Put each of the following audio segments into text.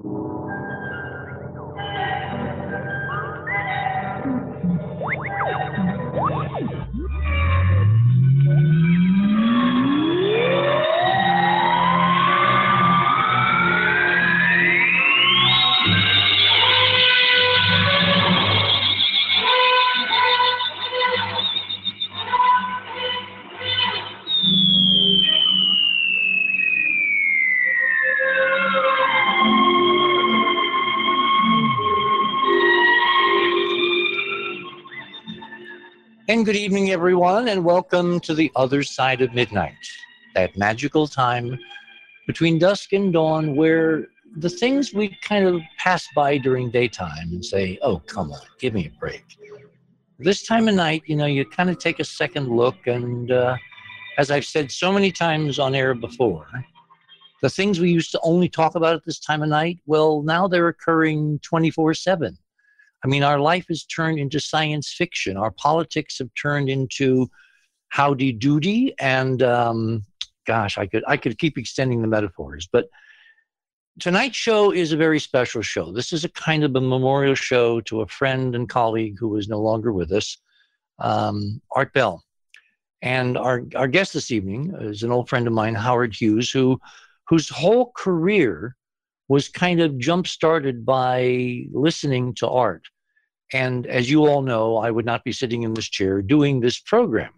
Thank you. And good evening, everyone, and welcome to the other side of midnight, that magical time between dusk and dawn where the things we kind of pass by during daytime and say, oh, come on, give me a break. This time of night, you know, you kind of take a second look, and uh, as I've said so many times on air before, the things we used to only talk about at this time of night, well, now they're occurring 24 7 I mean, our life has turned into science fiction. Our politics have turned into howdy doody, and um, gosh, I could I could keep extending the metaphors. But tonight's show is a very special show. This is a kind of a memorial show to a friend and colleague who is no longer with us, um, Art Bell. And our, our guest this evening is an old friend of mine, Howard Hughes, who whose whole career was kind of jump started by listening to art. And as you all know, I would not be sitting in this chair doing this program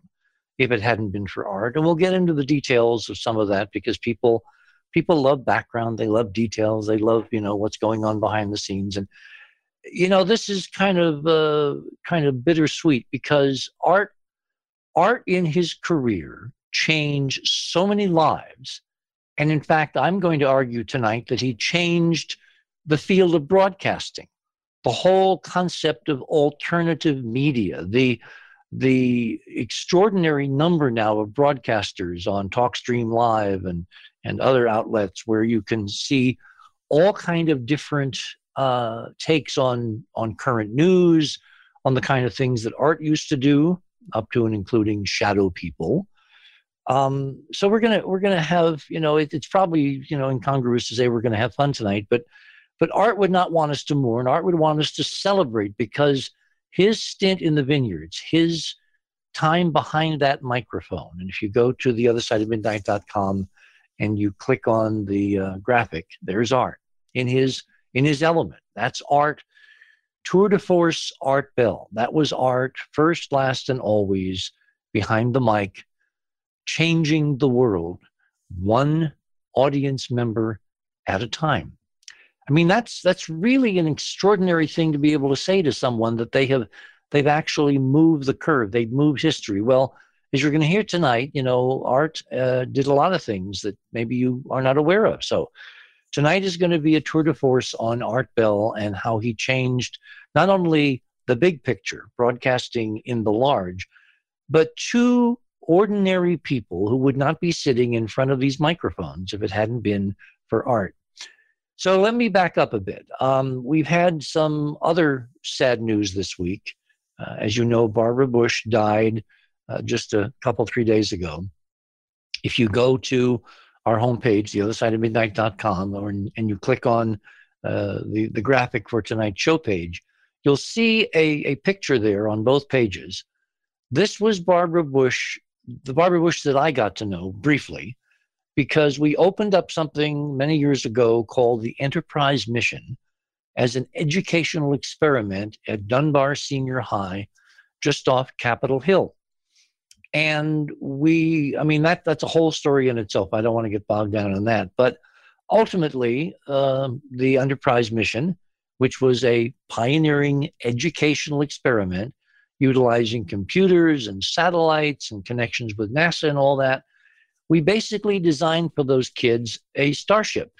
if it hadn't been for art. And we'll get into the details of some of that because people people love background, they love details, they love you know what's going on behind the scenes. And you know this is kind of uh, kind of bittersweet because art art in his career changed so many lives and in fact, I'm going to argue tonight that he changed the field of broadcasting, the whole concept of alternative media, the the extraordinary number now of broadcasters on TalkStream Live and and other outlets where you can see all kind of different uh, takes on on current news, on the kind of things that art used to do, up to and including shadow people. Um, so we're gonna we're gonna have you know it, it's probably you know incongruous to say we're gonna have fun tonight, but but Art would not want us to mourn. Art would want us to celebrate because his stint in the vineyards, his time behind that microphone, and if you go to the other side of midnight.com and you click on the uh, graphic, there's Art in his in his element. That's Art. Tour de force Art Bell. That was Art first, last, and always behind the mic changing the world one audience member at a time. I mean, that's that's really an extraordinary thing to be able to say to someone that they have they've actually moved the curve. They've moved history. Well, as you're going to hear tonight, you know, Art uh, did a lot of things that maybe you are not aware of. So tonight is going to be a tour de force on Art Bell and how he changed not only the big picture, broadcasting in the large, but two ordinary people who would not be sitting in front of these microphones if it hadn't been for art. So let me back up a bit. Um, we've had some other sad news this week. Uh, as you know, Barbara Bush died uh, just a couple, three days ago. If you go to our homepage, the other side of midnight.com, or, and you click on uh, the, the graphic for tonight's show page, you'll see a, a picture there on both pages. This was Barbara Bush the Barbara Bush that I got to know briefly because we opened up something many years ago called the Enterprise Mission as an educational experiment at Dunbar Senior High, just off Capitol Hill. And we, I mean, that that's a whole story in itself. I don't want to get bogged down in that. But ultimately, uh, the Enterprise Mission, which was a pioneering educational experiment, utilizing computers and satellites and connections with NASA and all that. We basically designed for those kids a starship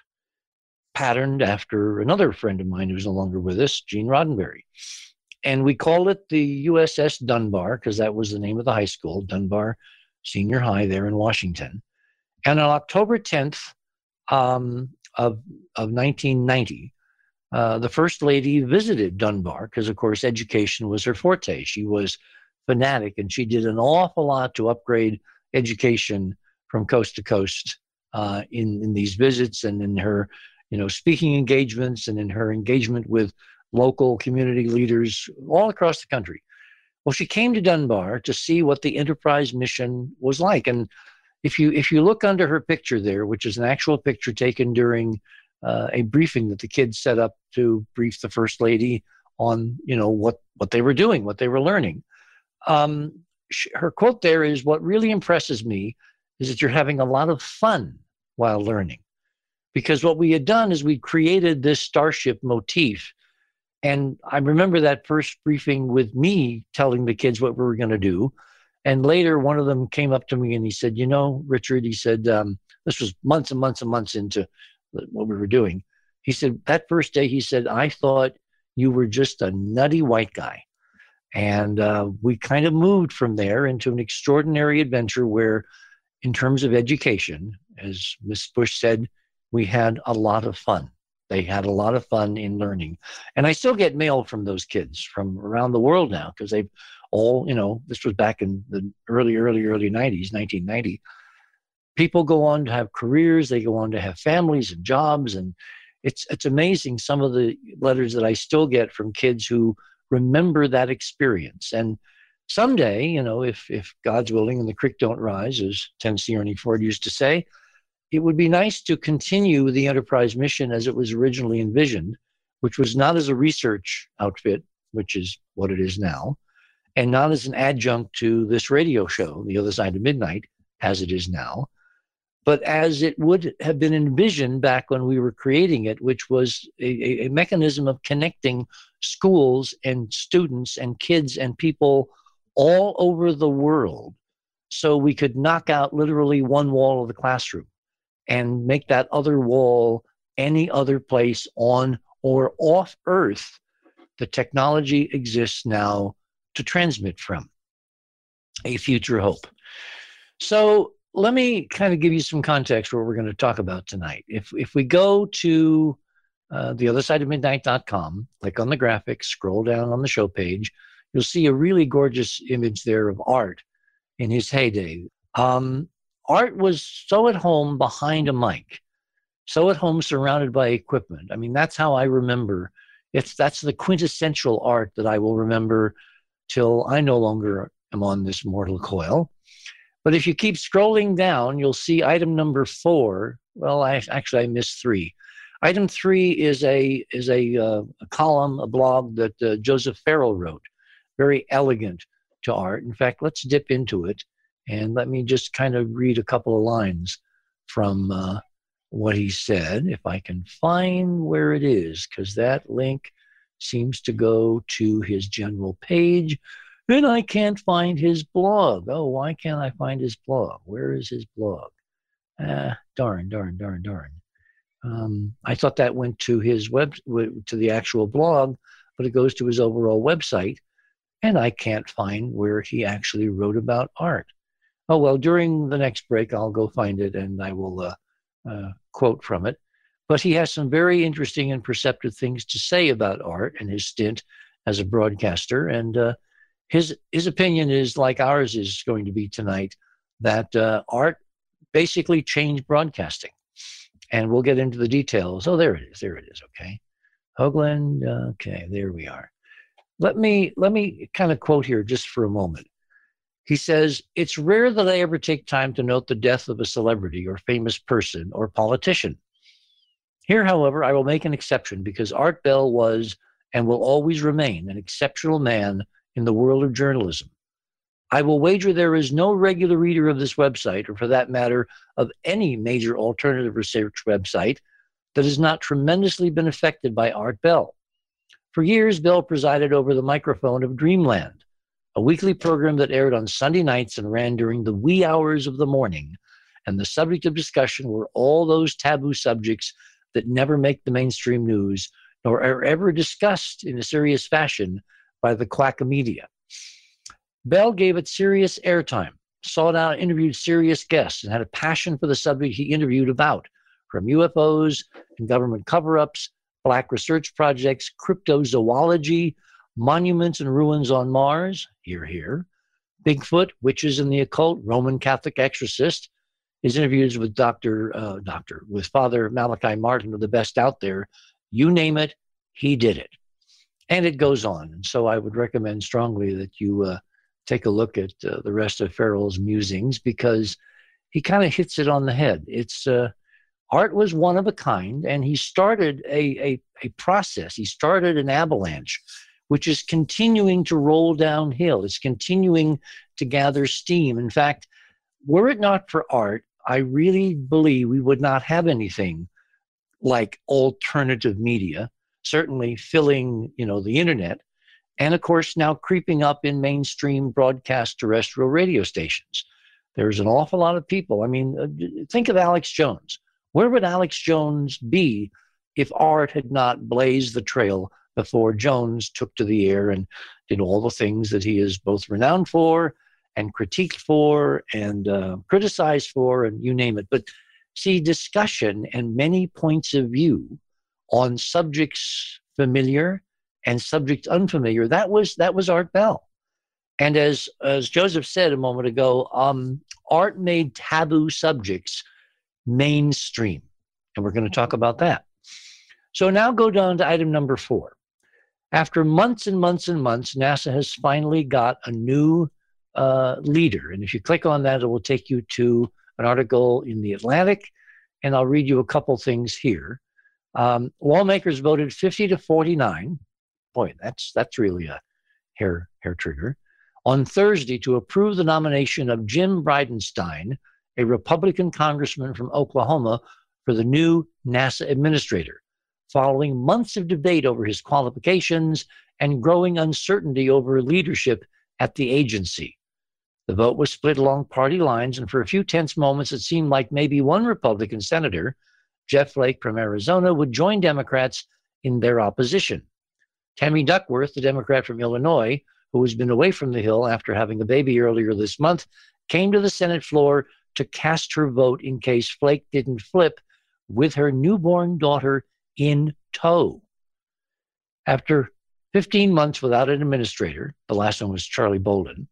patterned after another friend of mine who's no longer with us, Gene Roddenberry. And we called it the USS Dunbar because that was the name of the high school, Dunbar Senior High there in Washington. And on October 10th um, of, of 1990, uh, the first lady visited Dunbar because, of course, education was her forte. She was fanatic and she did an awful lot to upgrade education from coast to coast uh, in, in these visits and in her you know, speaking engagements and in her engagement with local community leaders all across the country. Well, she came to Dunbar to see what the enterprise mission was like. And if you if you look under her picture there, which is an actual picture taken during uh, a briefing that the kids set up to brief the first lady on you know what what they were doing, what they were learning. Um, she, her quote there is, "What really impresses me is that you're having a lot of fun while learning." Because what we had done is we created this starship motif and I remember that first briefing with me telling the kids what we were going to do. And later, one of them came up to me and he said, You know, Richard, he said, um, this was months and months and months into what we were doing. He said, That first day, he said, I thought you were just a nutty white guy. And uh, we kind of moved from there into an extraordinary adventure where, in terms of education, as Miss Bush said, we had a lot of fun. They had a lot of fun in learning. And I still get mail from those kids from around the world now because they've all, you know, this was back in the early, early, early 90s, 1990. People go on to have careers, they go on to have families and jobs. And it's, it's amazing some of the letters that I still get from kids who remember that experience. And someday, you know, if, if God's willing and the creek don't rise, as Tennessee Ernie Ford used to say, it would be nice to continue the enterprise mission as it was originally envisioned, which was not as a research outfit, which is what it is now, and not as an adjunct to this radio show, The Other Side of Midnight, as it is now, but as it would have been envisioned back when we were creating it, which was a, a mechanism of connecting schools and students and kids and people all over the world so we could knock out literally one wall of the classroom and make that other wall any other place on or off Earth, the technology exists now to transmit from. A future hope. So let me kind of give you some context what we're going to talk about tonight. If if we go to uh, the other side of midnight.com, click on the graphics, scroll down on the show page, you'll see a really gorgeous image there of art in his heyday. Um, art was so at home behind a mic, so at home surrounded by equipment. I mean, that's how I remember. It's that's the quintessential art that I will remember till I no longer am on this mortal coil. But if you keep scrolling down, you'll see item number four. Well, I actually I missed three. Item three is a is a, uh, a column, a blog that uh, Joseph Farrell wrote, very elegant to art. In fact, let's dip into it and let me just kind of read a couple of lines from uh, what he said, if I can find where it is, because that link seems to go to his general page. And I can't find his blog. Oh, why can't I find his blog? Where is his blog? Ah, darn, darn, darn, darn. Um, I thought that went to his web to the actual blog, but it goes to his overall website, and I can't find where he actually wrote about art. Oh, well, during the next break, I'll go find it and I will uh, uh, quote from it. But he has some very interesting and perceptive things to say about art and his stint as a broadcaster. And uh, his, his opinion is like ours is going to be tonight that uh, art basically changed broadcasting. And we'll get into the details. Oh, there it is. There it is. Okay. Hoagland. Okay, there we are. Let me let me kind of quote here just for a moment. He says, It's rare that I ever take time to note the death of a celebrity or famous person or politician. Here, however, I will make an exception because Art Bell was and will always remain an exceptional man in the world of journalism. I will wager there is no regular reader of this website, or for that matter, of any major alternative research website, that has not tremendously been affected by Art Bell. For years, Bell presided over the microphone of Dreamland, a weekly program that aired on Sunday nights and ran during the wee hours of the morning. And the subject of discussion were all those taboo subjects that never make the mainstream news, nor are ever discussed in a serious fashion by the quack media. Bell gave it serious airtime, sought out, interviewed serious guests, and had a passion for the subject he interviewed about, from UFOs and government cover ups, black research projects, cryptozoology, monuments and ruins on Mars, here, here, Bigfoot, witches and the occult, Roman Catholic exorcist, his interviews with Dr. Uh, Doctor, with Father Malachi Martin are the best out there. You name it, he did it. And it goes on. And so I would recommend strongly that you uh, take a look at uh, the rest of Farrell's musings because he kind of hits it on the head. It's uh, art was one of a kind, and he started a, a, a process. He started an avalanche, which is continuing to roll downhill. It's continuing to gather steam. In fact, were it not for art, I really believe we would not have anything like alternative media, certainly filling, you know, the internet, and of course now creeping up in mainstream broadcast terrestrial radio stations. There's an awful lot of people. I mean, uh, think of Alex Jones. Where would Alex Jones be if art had not blazed the trail before Jones took to the air and did all the things that he is both renowned for and critiqued for and uh, criticized for, and you name it. But see, discussion and many points of view on subjects familiar and subjects unfamiliar. That was that was Art Bell. And as as Joseph said a moment ago, um, art made taboo subjects mainstream, and we're going to talk about that. So now go down to item number four. After months and months and months, NASA has finally got a new uh, leader. And if you click on that, it will take you to an article in the Atlantic. And I'll read you a couple things here. Um, lawmakers voted 50 to 49. Boy, that's that's really a hair hair trigger. On Thursday, to approve the nomination of Jim Bridenstine, a Republican congressman from Oklahoma, for the new NASA administrator, following months of debate over his qualifications and growing uncertainty over leadership at the agency. The vote was split along party lines, and for a few tense moments, it seemed like maybe one Republican senator, Jeff Flake from Arizona, would join Democrats in their opposition. Tammy Duckworth, the Democrat from Illinois, who has been away from the Hill after having a baby earlier this month, came to the Senate floor to cast her vote in case Flake didn't flip with her newborn daughter in tow. After 15 months without an administrator, the last one was Charlie Bolden,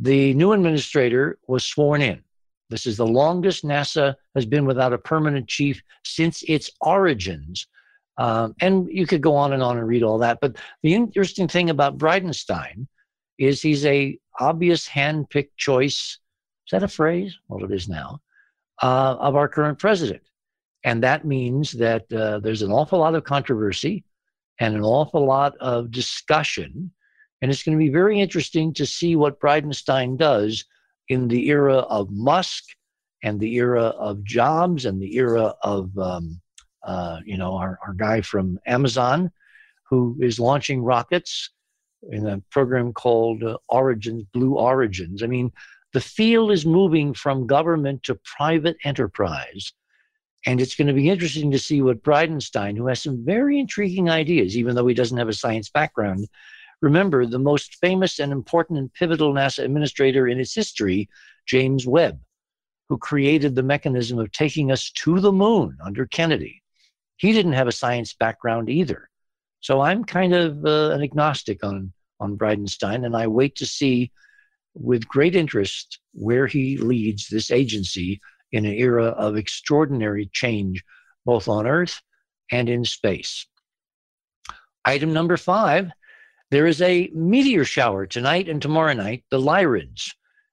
the new administrator was sworn in. This is the longest NASA has been without a permanent chief since its origins. Um, and you could go on and on and read all that. But the interesting thing about Bridenstine is he's a obvious hand-picked choice. Is that a phrase? Well, it is now. Uh, of our current president. And that means that uh, there's an awful lot of controversy and an awful lot of discussion and it's going to be very interesting to see what Bridenstine does in the era of Musk and the era of Jobs and the era of, um, uh, you know, our, our guy from Amazon who is launching rockets in a program called uh, Origins, Blue Origins. I mean, the field is moving from government to private enterprise. And it's going to be interesting to see what Bridenstine, who has some very intriguing ideas, even though he doesn't have a science background, Remember, the most famous and important and pivotal NASA administrator in its history, James Webb, who created the mechanism of taking us to the moon under Kennedy. He didn't have a science background either. So I'm kind of uh, an agnostic on, on Bridenstine, and I wait to see with great interest where he leads this agency in an era of extraordinary change, both on Earth and in space. Item number five there is a meteor shower tonight and tomorrow night, the Lyrids.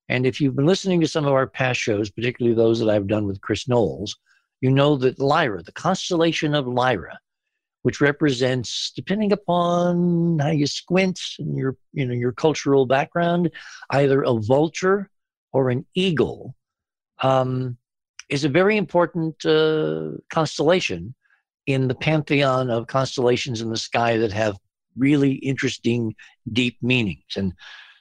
And if you've been listening to some of our past shows, particularly those that I've done with Chris Knowles, you know that Lyra, the constellation of Lyra, which represents, depending upon how you squint and your, you know, your cultural background, either a vulture or an eagle, um, is a very important uh, constellation in the pantheon of constellations in the sky that have really interesting, deep meanings. And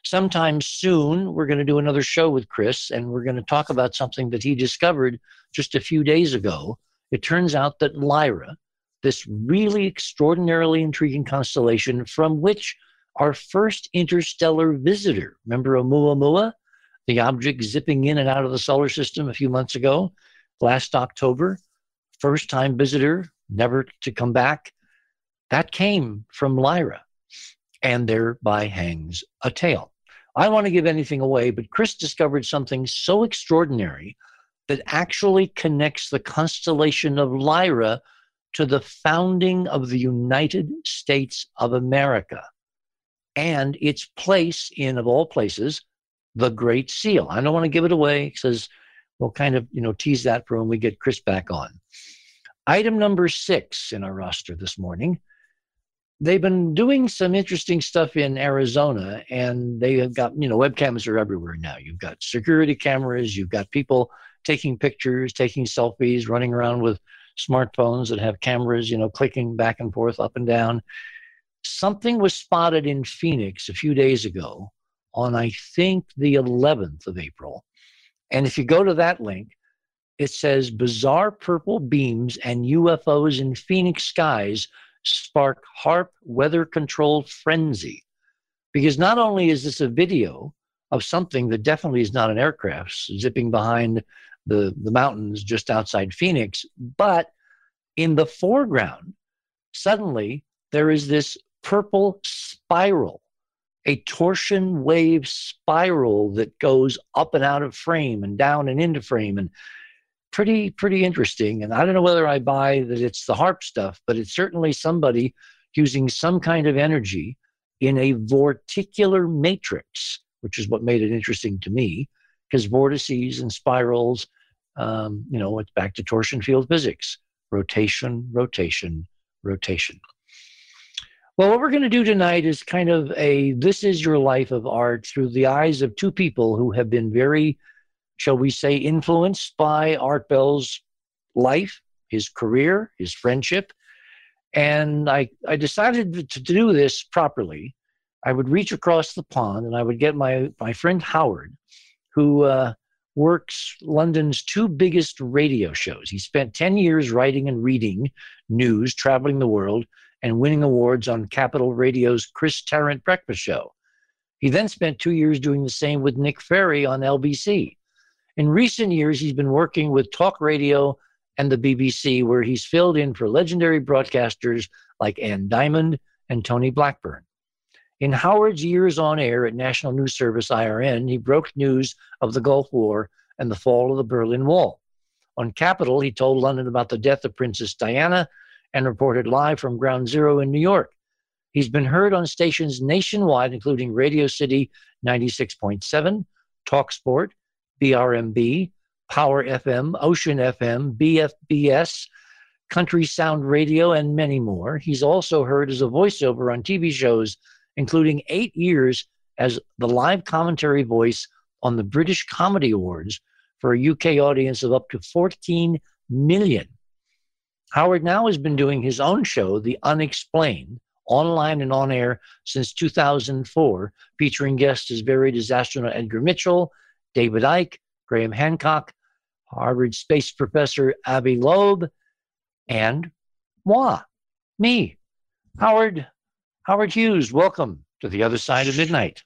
sometime soon, we're going to do another show with Chris, and we're going to talk about something that he discovered just a few days ago. It turns out that Lyra, this really extraordinarily intriguing constellation from which our first interstellar visitor, remember Oumuamua, the object zipping in and out of the solar system a few months ago, last October, first time visitor, never to come back. That came from Lyra, and thereby hangs a tale. I want to give anything away, but Chris discovered something so extraordinary that actually connects the constellation of Lyra to the founding of the United States of America and its place in, of all places, the Great Seal. I don't want to give it away because we'll kind of, you know, tease that for when we get Chris back on. Item number six in our roster this morning. They've been doing some interesting stuff in Arizona, and they have got, you know, webcams are everywhere now. You've got security cameras, you've got people taking pictures, taking selfies, running around with smartphones that have cameras, you know, clicking back and forth, up and down. Something was spotted in Phoenix a few days ago on, I think, the 11th of April. And if you go to that link, it says bizarre purple beams and UFOs in Phoenix skies spark HAARP weather control frenzy. Because not only is this a video of something that definitely is not an aircraft zipping behind the, the mountains just outside Phoenix, but in the foreground, suddenly there is this purple spiral a torsion wave spiral that goes up and out of frame and down and into frame and pretty pretty interesting. And i don't know whether i buy that it's the HAARP stuff but it's certainly somebody using some kind of energy in a vorticular matrix which is what made it interesting to me because vortices and spirals um, you know it's back to torsion field physics rotation rotation rotation well, what we're going to do tonight is kind of a this is your life of art through the eyes of two people who have been very, shall we say, influenced by Art Bell's life, his career, his friendship. And I, I decided to do this properly. I would reach across the pond and I would get my, my friend Howard, who uh, works London's two biggest radio shows. He spent 10 years writing and reading news, traveling the world, and winning awards on Capital Radio's Chris Tarrant Breakfast Show. He then spent two years doing the same with Nick Ferrari on LBC. In recent years, he's been working with talk radio and the BBC, where he's filled in for legendary broadcasters like Anne Diamond and Tony Blackburn. In Howard's years on air at National News Service IRN, he broke news of the Gulf War and the fall of the Berlin Wall. On Capital, he told London about the death of Princess Diana and reported live from Ground Zero in New York. He's been heard on stations nationwide, including Radio City 96.7, Talksport, BRMB, Power FM, Ocean FM, BFBS, Country Sound Radio, and many more. He's also heard as a voiceover on TV shows, including eight years as the live commentary voice on the British Comedy Awards for a UK audience of up to 14 million. Howard now has been doing his own show, The Unexplained, online and on air since 2004, featuring guests as varied as astronaut Edgar Mitchell, David Icke, Graham Hancock, Harvard space professor Avi Loeb, and moi, me, Howard, Howard Hughes. Welcome to the other side of midnight.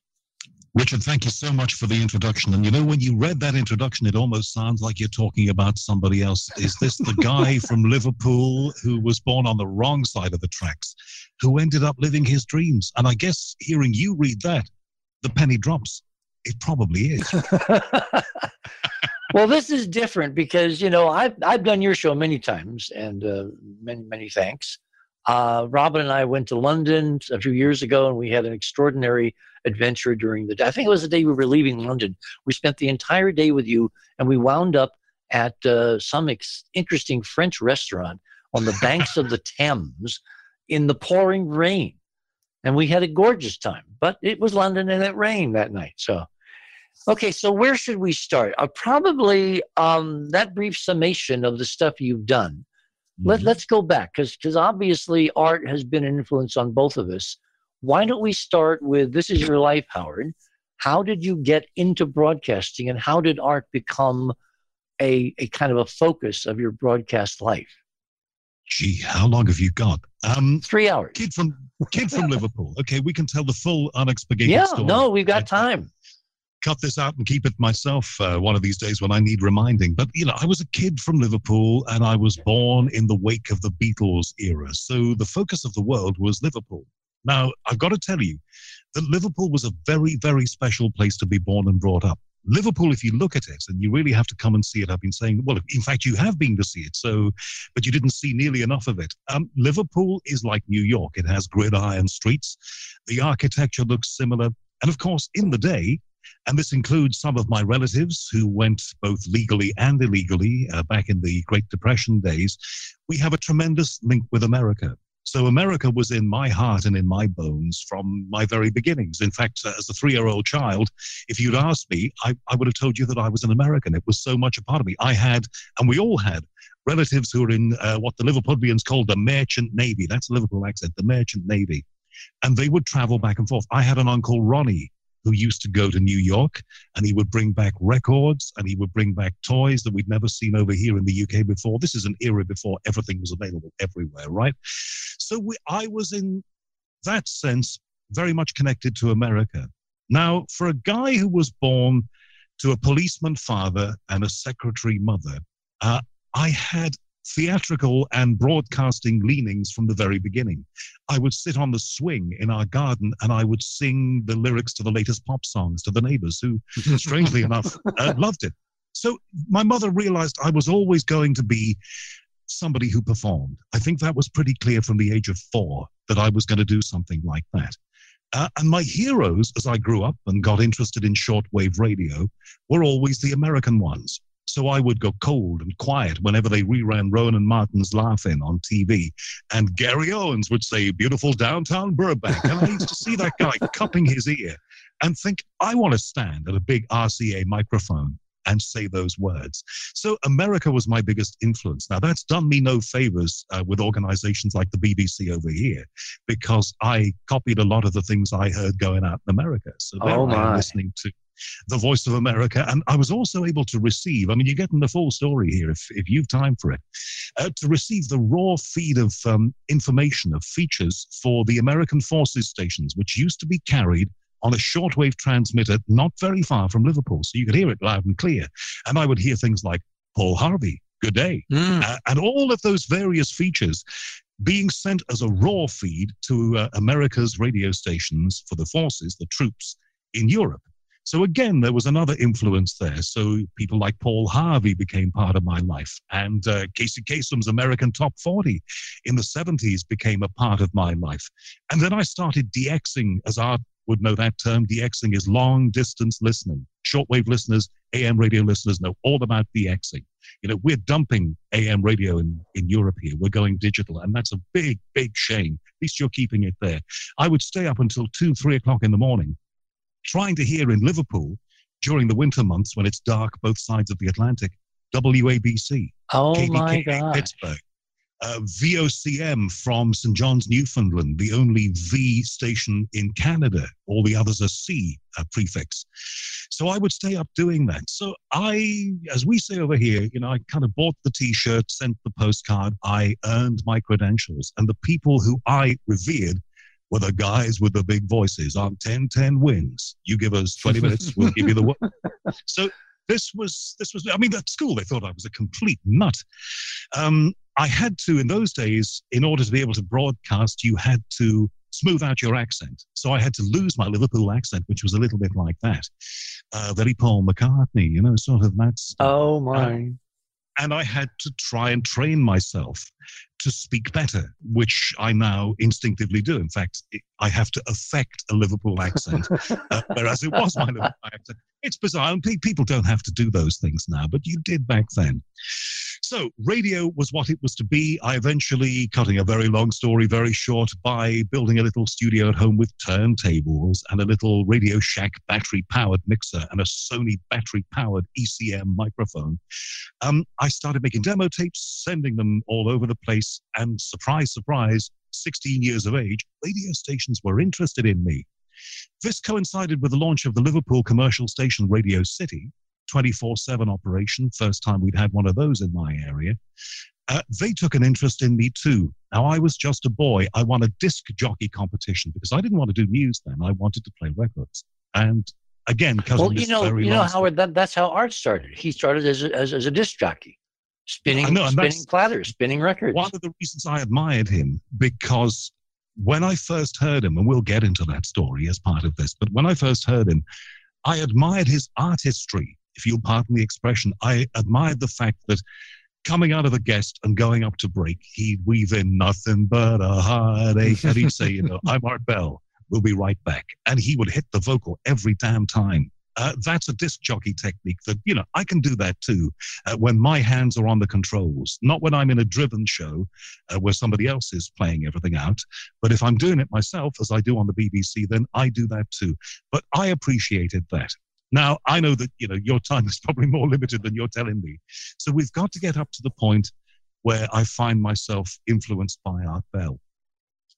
Richard, thank you so much for the introduction. And you know, when you read that introduction, it almost sounds like you're talking about somebody else. Is this the guy from Liverpool who was born on the wrong side of the tracks, who ended up living his dreams? And I guess hearing you read that, the penny drops. It probably is. well, this is different because you know I've I've done your show many times, and uh, many many thanks. Uh, Robin and I went to London a few years ago, and we had an extraordinary adventure during the day. I think it was the day we were leaving London. We spent the entire day with you, and we wound up at uh, some ex- interesting French restaurant on the banks of the Thames in the pouring rain. And we had a gorgeous time, but it was London and it rained that night. So, okay, so where should we start? Uh, probably um, that brief summation of the stuff you've done. Mm-hmm. Let, let's go back because obviously art has been an influence on both of us why don't we start with this is your life, Howard? How did you get into broadcasting and how did art become a, a kind of a focus of your broadcast life? Gee, how long have you got? Um, Three hours. Kid from kid from Liverpool. Okay, we can tell the full unexpurgated yeah, story. no, we've got time. Cut this out and keep it myself uh, one of these days when I need reminding. But you know, I was a kid from Liverpool, and I was born in the wake of the Beatles era. So the focus of the world was Liverpool. Now, I've got to tell you that Liverpool was a very, very special place to be born and brought up. Liverpool, if you look at it, and you really have to come and see it, I've been saying, well, in fact, you have been to see it, so, but you didn't see nearly enough of it. Um, Liverpool is like New York. It has gridiron streets. The architecture looks similar. And of course, in the day, and this includes some of my relatives who went both legally and illegally uh, back in the Great Depression days, we have a tremendous link with America. So America was in my heart and in my bones from my very beginnings. In fact, uh, as a three year old child, if you'd asked me, I, I would have told you that I was an American. It was so much a part of me. I had, and we all had, relatives who were in uh, what the Liverpudlians called the Merchant Navy. That's a Liverpool accent, the Merchant Navy. And they would travel back and forth. I had an uncle, Ronnie, who used to go to New York and he would bring back records and he would bring back toys that we'd never seen over here in the UK before. This is an era before everything was available everywhere, right? So we, I was in that sense very much connected to America. Now, for a guy who was born to a policeman father and a secretary mother, uh, I had theatrical and broadcasting leanings from the very beginning. I would sit on the swing in our garden and I would sing the lyrics to the latest pop songs to the neighbors who, strangely enough, uh, loved it. So my mother realized I was always going to be somebody who performed. I think that was pretty clear from the age of four that I was going to do something like that. Uh, and my heroes, as I grew up and got interested in shortwave radio, were always the American ones. So I would go cold and quiet whenever they reran Rowan and Martin's Laugh-In on TV. And Gary Owens would say, beautiful downtown Burbank. And I used to see that guy cupping his ear and think, I want to stand at a big RCA microphone and say those words. So America was my biggest influence. Now that's done me no favors uh, with organizations like the BBC over here, because I copied a lot of the things I heard going out in America. So oh I'm listening to the Voice of America. And I was also able to receive, I mean, you're getting the full story here if, if you've time for it, uh, to receive the raw feed of um, information, of features for the American Forces stations, which used to be carried on a shortwave transmitter not very far from Liverpool. So you could hear it loud and clear. And I would hear things like Paul Harvey, good day. Mm. Uh, and all of those various features being sent as a raw feed to uh, America's radio stations for the forces, the troops in Europe. So again, there was another influence there. So people like Paul Harvey became part of my life, and uh, Casey Kasem's American Top 40 in the 70s became a part of my life. And then I started DXing, as Art would know that term. DXing is long distance listening. Shortwave listeners, AM radio listeners know all about DXing. You know, we're dumping AM radio in, in Europe here. We're going digital, and that's a big, big shame. At least you're keeping it there. I would stay up until two, three o'clock in the morning trying to hear in Liverpool during the winter months when it's dark both sides of the Atlantic, WABC, oh my God. Pittsburgh, uh, VOCM from St. John's, Newfoundland, the only V station in Canada. All the others are C uh, prefix. So I would stay up doing that. So I, as we say over here, you know, I kind of bought the T-shirt, sent the postcard, I earned my credentials, and the people who I revered were the guys with the big voices on 10 10 wins. You give us 20 minutes, we'll give you the work. So this was, this was, I mean, at school they thought I was a complete nut. Um, I had to, in those days, in order to be able to broadcast, you had to smooth out your accent. So I had to lose my Liverpool accent, which was a little bit like that. Uh, very Paul McCartney, you know, sort of that. Oh, my. Uh, and I had to try and train myself to speak better, which I now instinctively do. In fact, I have to affect a Liverpool accent, uh, whereas it was my Liverpool accent. It's bizarre. And people don't have to do those things now, but you did back then. So radio was what it was to be. I eventually, cutting a very long story very short, by building a little studio at home with turntables and a little Radio Shack battery powered mixer and a Sony battery powered ECM microphone, um, I started making demo tapes, sending them all over the place. And surprise, surprise, 16 years of age, radio stations were interested in me. This coincided with the launch of the Liverpool commercial station Radio City, 24 7 operation, first time we'd had one of those in my area. Uh, they took an interest in me too. Now, I was just a boy. I won a disc jockey competition because I didn't want to do news then. I wanted to play records. And again, because well, you know, you know, Howard, that, that's how art started. He started as a, as, as a disc jockey, spinning, know, spinning platters, spinning records. One of the reasons I admired him because when I first heard him, and we'll get into that story as part of this, but when I first heard him, I admired his artistry, if you'll pardon the expression. I admired the fact that coming out of the guest and going up to break, he'd weave in nothing but a heartache. And he'd say, you know, I'm Art Bell. We'll be right back. And he would hit the vocal every damn time. Uh, that's a disc jockey technique that, you know, I can do that too uh, when my hands are on the controls, not when I'm in a driven show uh, where somebody else is playing everything out. But if I'm doing it myself, as I do on the BBC, then I do that too. But I appreciated that. Now, I know that, you know, your time is probably more limited than you're telling me. So we've got to get up to the point where I find myself influenced by Art Bell.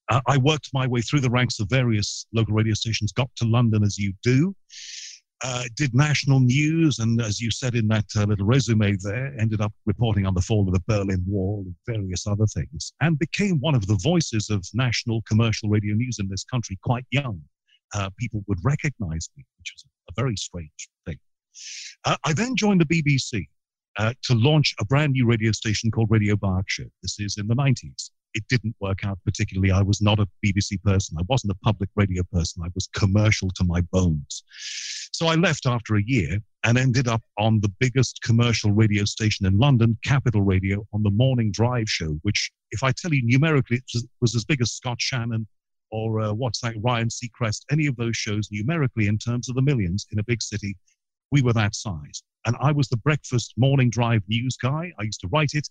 Uh, I worked my way through the ranks of various local radio stations, got to London as you do, uh, did national news, and as you said in that uh, little resume there, ended up reporting on the fall of the Berlin Wall and various other things, and became one of the voices of national commercial radio news in this country quite young. Uh, people would recognize me, which was a very strange thing. Uh, I then joined the BBC uh, to launch a brand new radio station called Radio Berkshire. This is in the 90s it didn't work out particularly. I was not a BBC person. I wasn't a public radio person. I was commercial to my bones. So I left after a year and ended up on the biggest commercial radio station in London, Capital Radio, on the morning drive show, which, if I tell you numerically, was as big as Scott Shannon or uh, what's that, Ryan Seacrest, any of those shows numerically in terms of the millions in a big city, we were that size. And I was the breakfast morning drive news guy. I used to write it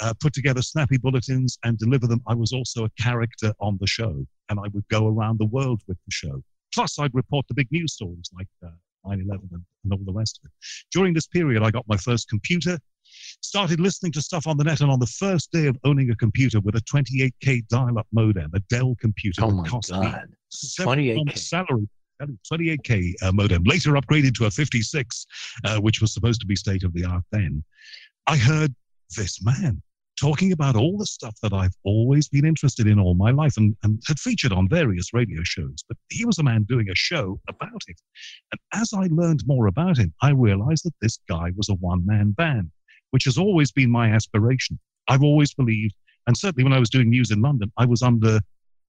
uh, put together snappy bulletins and deliver them. I was also a character on the show, and I would go around the world with the show. Plus, I'd report the big news stories like uh, 9 11 and, and all the rest of it. During this period, I got my first computer, started listening to stuff on the net, and on the first day of owning a computer with a 28K dial up modem, a Dell computer oh that my cost God. me 28K. salary. 28k uh, modem, later upgraded to a 56, uh, which was supposed to be state of the art then. I heard this man talking about all the stuff that I've always been interested in all my life and, and had featured on various radio shows. But he was a man doing a show about it. And as I learned more about him, I realized that this guy was a one man band, which has always been my aspiration. I've always believed, and certainly when I was doing news in London, I was under,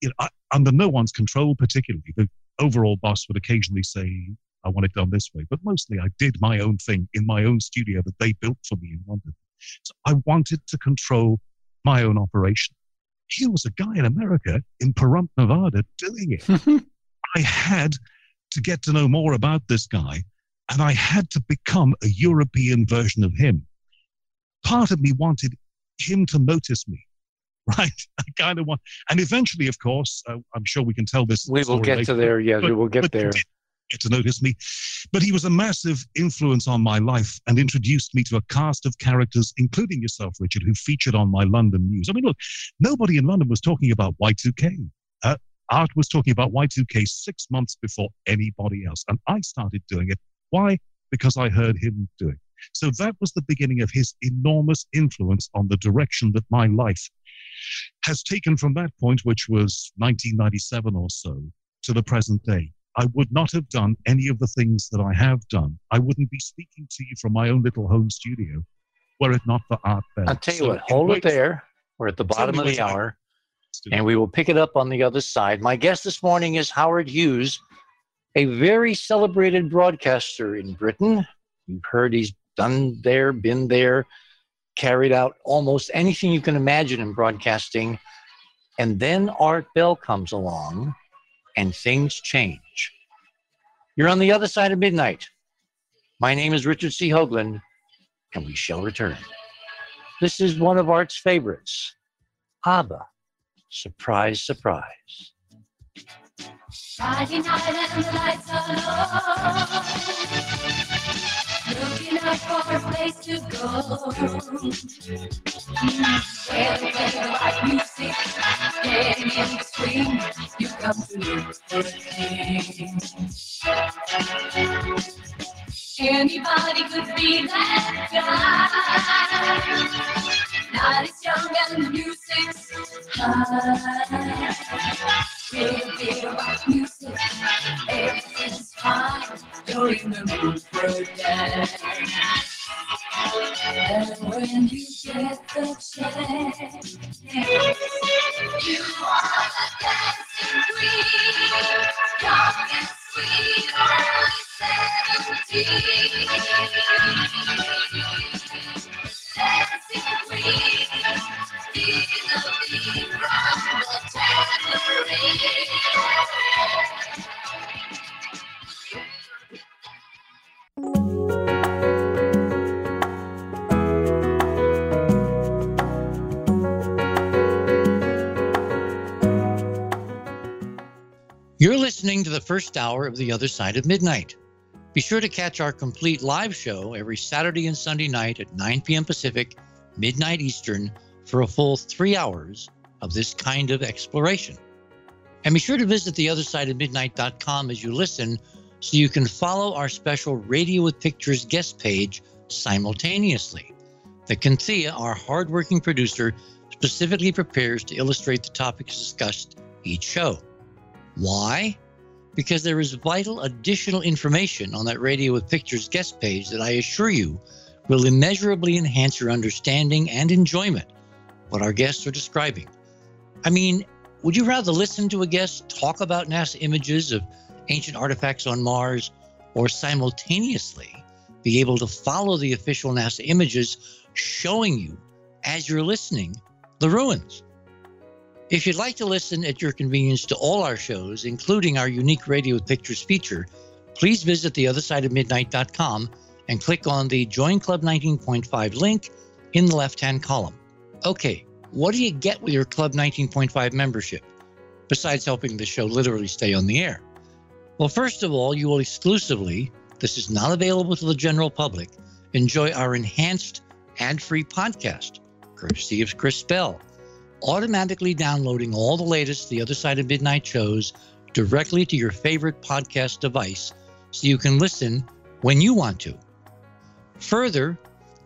you know, I, under no one's control particularly. The overall boss would occasionally say, I want it done this way. But mostly I did my own thing in my own studio that they built for me in London. So I wanted to control my own operation. Here was a guy in America, in Pahrump, Nevada, doing it. I had to get to know more about this guy, and I had to become a European version of him. Part of me wanted him to notice me, right? I kind of want, and eventually, of course, uh, I'm sure we can tell this. We will get later, to there. Yes, but- we will get there. Get to notice me, but he was a massive influence on my life and introduced me to a cast of characters, including yourself, Richard, who featured on my London news. I mean, look, nobody in London was talking about Y2K. Uh, Art was talking about Y2K six months before anybody else, and I started doing it. Why? Because I heard him do it. So that was the beginning of his enormous influence on the direction that my life has taken from that point, which was 1997 or so, to the present day. I would not have done any of the things that I have done. I wouldn't be speaking to you from my own little home studio were it not for Art Bell. I'll tell you So what, hold it there. We're at the bottom of the hour, and we will pick it up on the other side. My guest this morning is Howard Hughes, a very celebrated broadcaster in Britain. You've heard he's done there, been there, carried out almost anything you can imagine in broadcasting. And then Art Bell comes along, and things change. You're on the other side of midnight. My name is Richard C. Hoagland, and we shall return. This is one of Art's favorites. ABBA. Surprise, surprise. Friday night and the lights are low. For a place to go. Where they the right music. Getting in swing. You come to for. Anybody could be that guy. Not as young and the music's high. First hour of The Other Side of Midnight. Be sure to catch our complete live show every Saturday and Sunday night at 9 p.m. Pacific, midnight Eastern, for a full three hours of this kind of exploration. And be sure to visit theothersideofmidnight.com as you listen so you can follow our special Radio with Pictures guest page simultaneously. The Cynthia, our hardworking producer, specifically prepares to illustrate the topics discussed each show. Why? Because there is vital additional information on that Radio with Pictures guest page that I assure you will immeasurably enhance your understanding and enjoyment what our guests are describing. I mean, would you rather listen to a guest talk about NASA images of ancient artifacts on Mars or simultaneously be able to follow the official NASA images showing you as you're listening the ruins? If you'd like to listen at your convenience to all our shows, including our unique Radio Pictures feature, please visit theothersideofmidnight.com and click on the Join Club 19.5 link in the left hand column. Okay, what do you get with your Club 19.5 membership, besides helping the show literally stay on the air? Well, first of all, you will exclusively, this is not available to the general public, enjoy our enhanced ad free podcast, courtesy of Chris Bell automatically downloading all the latest The Other Side of Midnight shows directly to your favorite podcast device so you can listen when you want to. Further,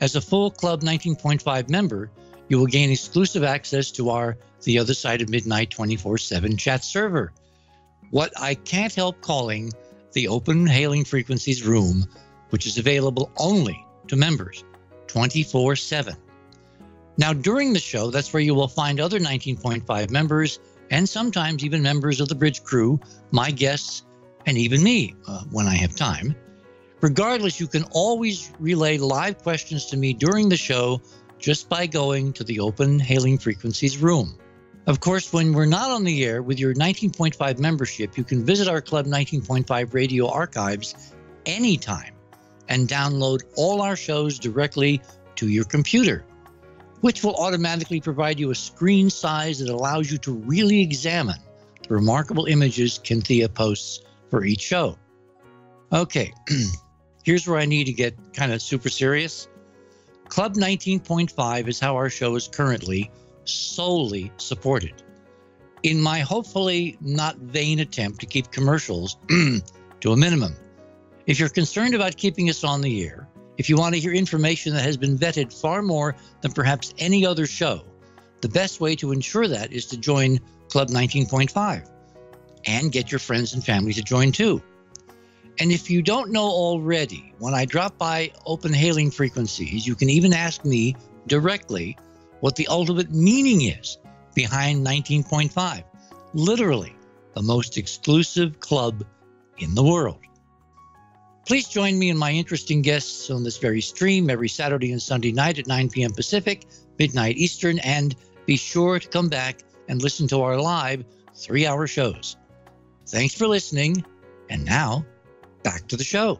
as a full Club 19.5 member, you will gain exclusive access to our The Other Side of Midnight 24 7 chat server. What I can't help calling the Open Hailing Frequencies Room, which is available only to members 24 7. Now, during the show, that's where you will find other 19.5 members and sometimes even members of the bridge crew, my guests, and even me uh, when I have time. Regardless, you can always relay live questions to me during the show just by going to the Open Hailing Frequencies room. Of course, when we're not on the air with your 19.5 membership, you can visit our Club 19.5 radio archives anytime and download all our shows directly to your computer which will automatically provide you a screen size that allows you to really examine the remarkable images Cynthia posts for each show. Okay, here's where I need to get kind of super serious. Club 19.5 is how our show is currently solely supported. In my hopefully not vain attempt to keep commercials to a minimum. If you're concerned about keeping us on the air, if you want to hear information that has been vetted far more than perhaps any other show, the best way to ensure that is to join Club 19.5 and get your friends and family to join too. And if you don't know already, when I drop by open hailing frequencies, you can even ask me directly what the ultimate meaning is behind 19.5. Literally, the most exclusive club in the world. Please join me and my interesting guests on this very stream every Saturday and Sunday night at 9 p.m. Pacific, midnight Eastern, and be sure to come back and listen to our live three hour shows. Thanks for listening. And now, back to the show.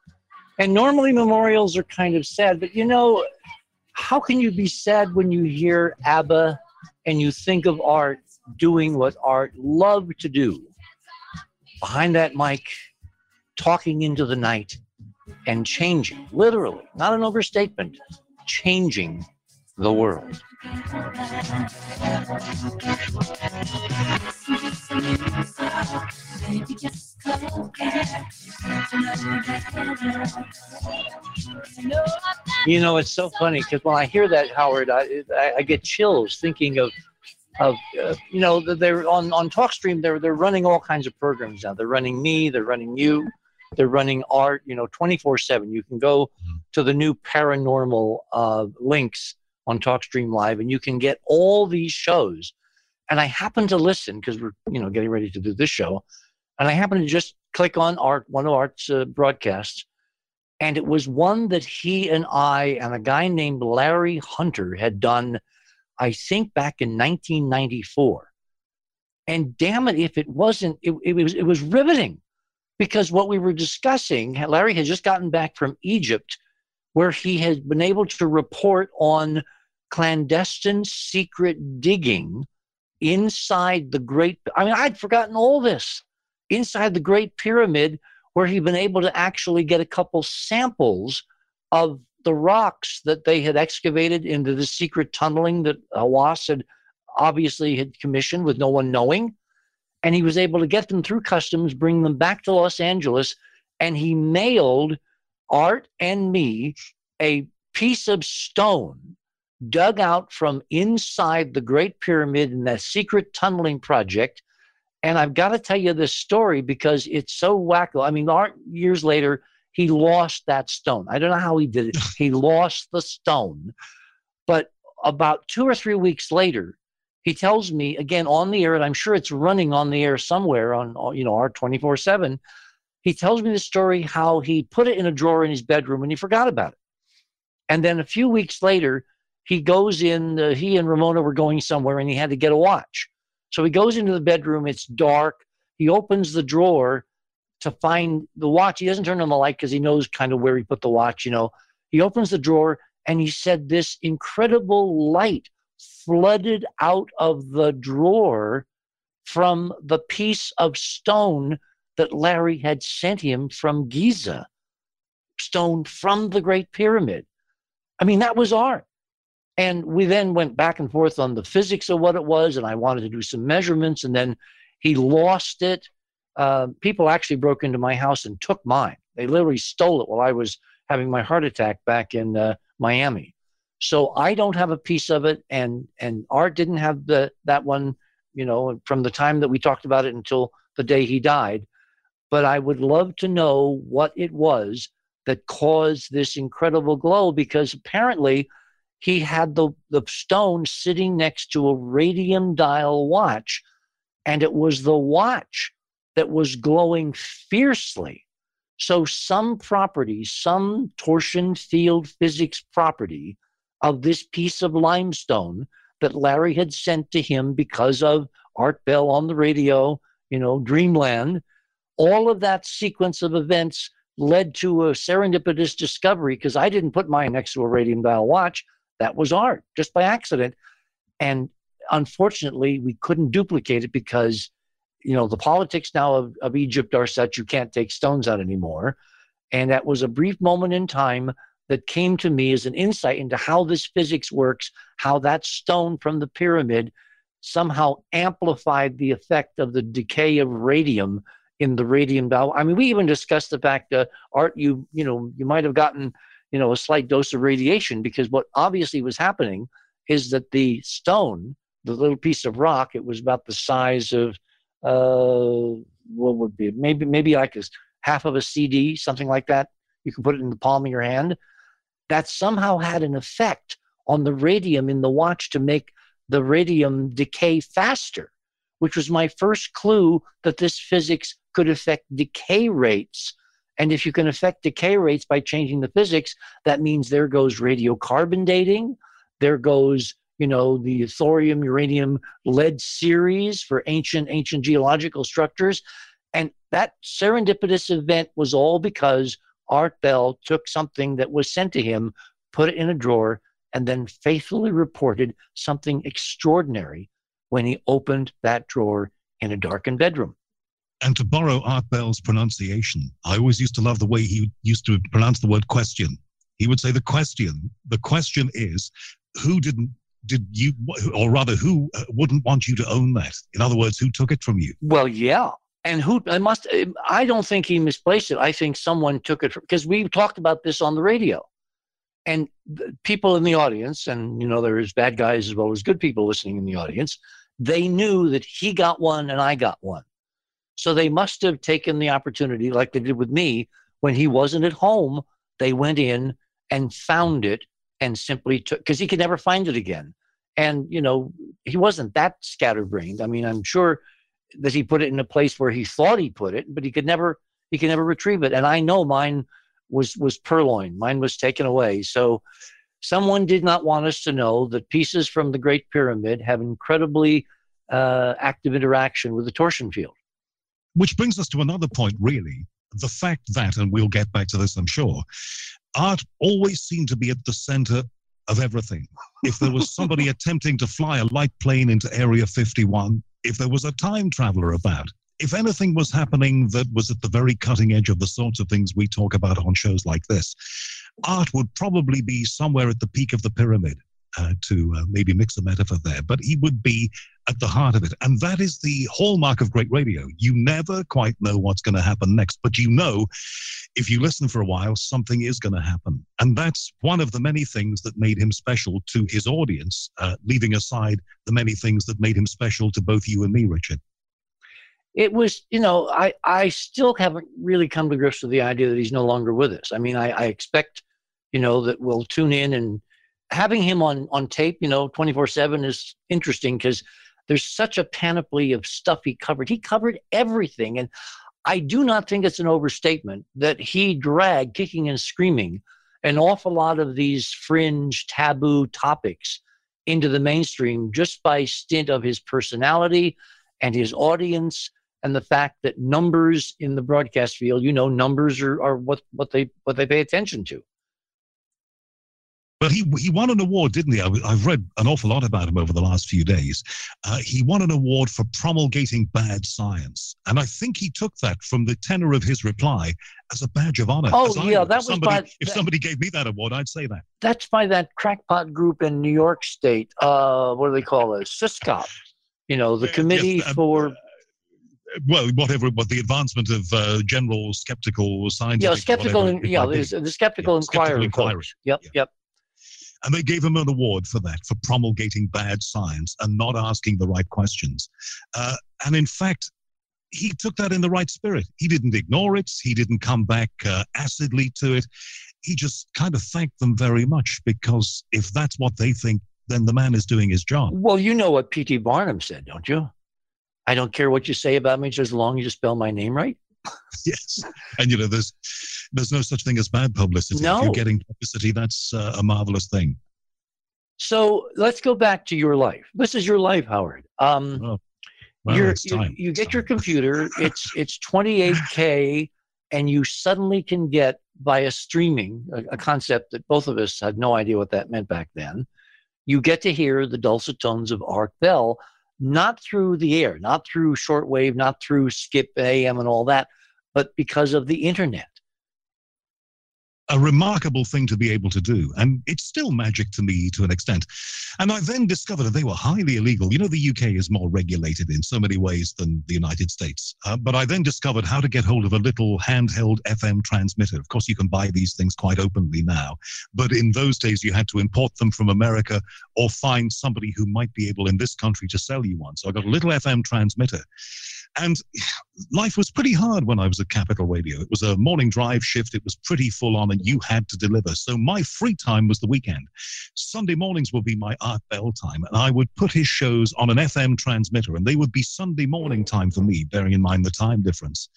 And normally memorials are kind of sad, but you know, how can you be sad when you hear ABBA and you think of Art doing what Art loved to do? Behind that mic, talking into the night and changing, literally, not an overstatement, changing the world. You know, it's so funny because when I hear that, Howard, I, I, I get chills thinking of, of uh, you know, they're on on TalkStream. They're they're running all kinds of programs now. They're running me. They're running you. They're running art. You know, twenty four seven. You can go to the new paranormal uh, links on TalkStream Live, and you can get all these shows. And I happen to listen because we're you know getting ready to do this show, and I happen to just click on art one of Art's uh, broadcasts, and it was one that he and I and a guy named Larry Hunter had done, I think back in 1994. And damn it, if it wasn't, it, it was it was riveting, because what we were discussing, Larry had just gotten back from Egypt, where he had been able to report on clandestine secret digging inside the Great. I mean, I'd forgotten all this inside the Great Pyramid where he'd been able to actually get a couple samples of the rocks that they had excavated into the secret tunneling that Hawass had obviously had commissioned with no one knowing. And he was able to get them through customs, bring them back to Los Angeles, and he mailed Art and me a piece of stone dug out from inside the Great Pyramid in that secret tunneling project and I've got to tell you this story because it's so wacko. I mean, years later, he lost that stone. I don't know how he did it. he lost the stone. But about two or three weeks later, he tells me again on the air, and I'm sure it's running on the air somewhere on you know Art 24 7. He tells me the story how he put it in a drawer in his bedroom and he forgot about it. And then a few weeks later, he goes in, uh, he and Ramona were going somewhere and he had to get a watch. So he goes into the bedroom, it's dark. He opens the drawer to find the watch. He doesn't turn on the light because he knows kind of where he put the watch, you know. He opens the drawer and he said this incredible light flooded out of the drawer from the piece of stone that Larry had sent him from Giza, stone from the Great Pyramid. I mean, that was art. And we then went back and forth on the physics of what it was, and I wanted to do some measurements, and then he lost it. Uh, people actually broke into my house and took mine. They literally stole it while I was having my heart attack back in uh, Miami. So I don't have a piece of it, and and Art didn't have the that one, you know, from the time that we talked about it until the day he died. But I would love to know what it was that caused this incredible glow, because apparently he had the, the stone sitting next to a radium dial watch, and it was the watch that was glowing fiercely. So, some property, some torsion field physics property of this piece of limestone that Larry had sent to him because of Art Bell on the radio, you know, Dreamland, all of that sequence of events led to a serendipitous discovery because I didn't put mine next to a radium dial watch. That was art just by accident. And unfortunately, we couldn't duplicate it because, you know, the politics now of, of Egypt are such you can't take stones out anymore. And that was a brief moment in time that came to me as an insight into how this physics works, how that stone from the pyramid somehow amplified the effect of the decay of radium in the radium dial. I mean, we even discussed the fact that art you you know you might have gotten you know a slight dose of radiation because what obviously was happening is that the stone, the little piece of rock, it was about the size of uh, what would be maybe maybe like a half of a CD, something like that. You can put it in the palm of your hand. That somehow had an effect on the radium in the watch to make the radium decay faster, which was my first clue that this physics could affect decay rates. And if you can affect decay rates by changing the physics, that means there goes radiocarbon dating, there goes you know the thorium uranium lead series for ancient ancient geological structures. And that serendipitous event was all because art bell took something that was sent to him put it in a drawer and then faithfully reported something extraordinary when he opened that drawer in a darkened bedroom And to borrow Art Bell's pronunciation, I always used to love the way he used to pronounce the word question. He would say, The question, the question is, who didn't did you, or rather, who wouldn't want you to own that? In other words, who took it from you? Well, yeah. And who I must I don't think he misplaced it. I think someone took it from because we talked about this on the radio. And people in the audience, and you know, there's bad guys as well as good people listening in the audience, they knew that he got one and I got one. So they must have taken the opportunity, like they did with me, when he wasn't at home, they went in and found it and simply took because he could never find it again. And you know, he wasn't that scatterbrained. I mean, I'm sure that he put it in a place where he thought he put it, but he could never he could never retrieve it. And I know mine was was purloined. Mine was taken away. So someone did not want us to know that pieces from the Great Pyramid have incredibly uh, active interaction with the torsion field. Which brings us to another point, really. The fact that, and we'll get back to this, I'm sure, art always seemed to be at the center of everything. If there was somebody attempting to fly a light plane into Area 51, if there was a time traveler about, if anything was happening that was at the very cutting edge of the sorts of things we talk about on shows like this, art would probably be somewhere at the peak of the pyramid uh, to uh, maybe mix a metaphor there, but he would be at the heart of it. And that is the hallmark of great radio. You never quite know what's going to happen next, but you know if you listen for a while, something is going to happen. And that's one of the many things that made him special to his audience, uh, leaving aside the many things that made him special to both you and me, Richard. It was, you know, I, I still haven't really come to grips with the idea that he's no longer with us. I mean, I, I expect, you know, that we'll tune in and having him on on tape, you know, 24 7 is interesting because there's such a panoply of stuff he covered. He covered everything. And I do not think it's an overstatement that he dragged, kicking and screaming, an awful lot of these fringe, taboo topics into the mainstream just by stint of his personality and his audience and the fact that numbers in the broadcast field, you know, numbers are, are what, what they what they pay attention to. But he, he won an award, didn't he? I, have read an awful lot about him over the last few days. Uh, he won an award for promulgating bad science. And I think he took that from the tenor of his reply as a badge of honor. Oh, yeah, that was somebody, by, If that, somebody gave me that award, I'd say that. That's by that crackpot group in New York State. Uh, what do they call it? CSICOP. You know, the Committee yes, uh, for. Uh, well, whatever, but the advancement of uh, general skeptical scientific. Yeah, skeptical, whatever, yeah, the skeptical yeah, inquiry. Skeptical inquiry. Yep, yeah. yep. And they gave him an award for that, for promulgating bad science and not asking the right questions. Uh, and in fact, he took that in the right spirit. He didn't ignore it. He didn't come back uh, acidly to it. He just kind of thanked them very much because if that's what they think, then the man is doing his job. Well, you know what P.T. Barnum said, don't you? I don't care what you say about me, just as long as you spell my name right. yes, and you know, there's there's no such thing as bad publicity. No. If you're getting publicity, that's uh, a marvelous thing. So let's go back to your life. This is your life, Howard. Um, oh, well, you, you get your computer. It's it's 28k, and you suddenly can get via streaming a, a concept that both of us had no idea what that meant back then. You get to hear the dulcet tones of Art Bell, not through the air, not through shortwave, not through skip AM and all that, but because of the internet a remarkable thing to be able to do. And it's still magic to me to an extent. And I then discovered that they were highly illegal. You know, the UK is more regulated in so many ways than the United States. Uh, but I then discovered how to get hold of a little handheld FM transmitter. Of course, you can buy these things quite openly now. But in those days, you had to import them from America or find somebody who might be able in this country to sell you one. So I got a little FM transmitter. And life was pretty hard when I was at Capital Radio. It was a morning drive shift. It was pretty full on, and you had to deliver. So my free time was the weekend. Sunday mornings would be my Art Bell time, and I would put his shows on an FM transmitter, and they would be Sunday morning time for me, bearing in mind the time difference.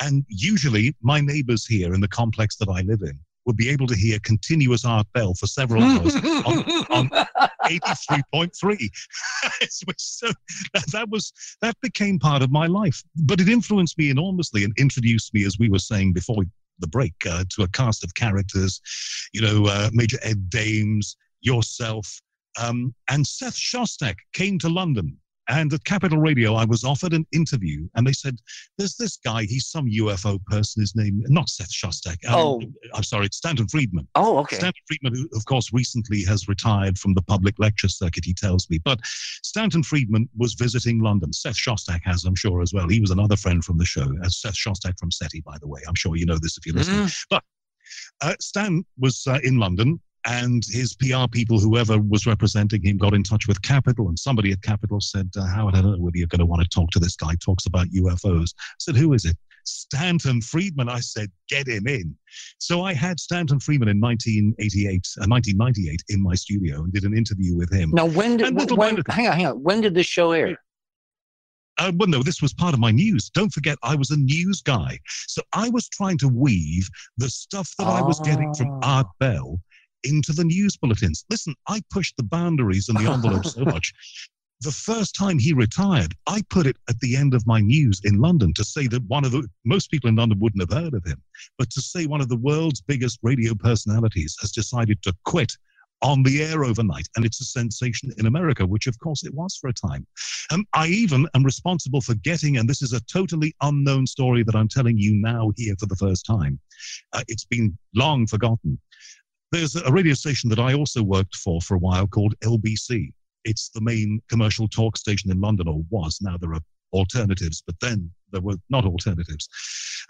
And usually, my neighbors here in the complex that I live in would be able to hear continuous Art Bell for several hours on, on 83.3. so that was that became part of my life, but it influenced me enormously and introduced me, as we were saying before the break, uh, to a cast of characters. You know, uh, Major Ed Dames, yourself, um, and Seth Shostak came to London And at Capital Radio, I was offered an interview, and they said, "There's this guy. He's some UFO person. His name, not Seth Shostak. Um, Oh. I'm sorry, it's Stanton Friedman. Oh, okay. Stanton Friedman, who, of course, recently has retired from the public lecture circuit, he tells me. But Stanton Friedman was visiting London. Seth Shostak has, I'm sure, as well. He was another friend from the show, as Seth Shostak from SETI, by the way. I'm sure you know this if you're listening. Mhm. Uh, Stan was uh, in London, and his PR people, whoever was representing him, got in touch with Capital, and somebody at Capital said, uh, "Howard, I don't know whether you're going to want to talk to this guy. Talks about UFOs." I said, "Who is it?" Stanton Friedman. I said, "Get him in." So I had Stanton Friedman in 1988, uh, 1998 in my studio and did an interview with him. Now, when did little when, hang on, hang on. When did this show air? Uh, well, no, this was part of my news. Don't forget, I was a news guy. So I was trying to weave the stuff that I was getting from Ah. Art Bell into the news bulletins. Listen, I pushed the boundaries and the envelope so much. The first time he retired, I put it at the end of my news in London to say that one of the most people in London wouldn't have heard of him, but to say one of the world's biggest radio personalities has decided to quit on the air overnight. And it's a sensation in America, which of course it was for a time. Um, I even am responsible for getting, and this is a totally unknown story that I'm telling you now here for the first time. Uh, it's been long forgotten. There's a radio station that I also worked for for a while called LBC. It's the main commercial talk station in London, or was. Now there are alternatives, but then there were not alternatives.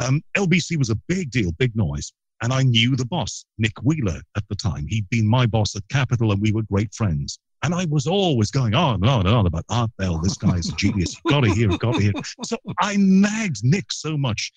Um, LBC was a big deal, big noise. And I knew the boss, Nick Wheeler, at the time. He'd been my boss at Capital, and we were great friends. And I was always going on and on and on about Art Bell. This guy's a genius. You've got to hear got to hear. So I nagged Nick so much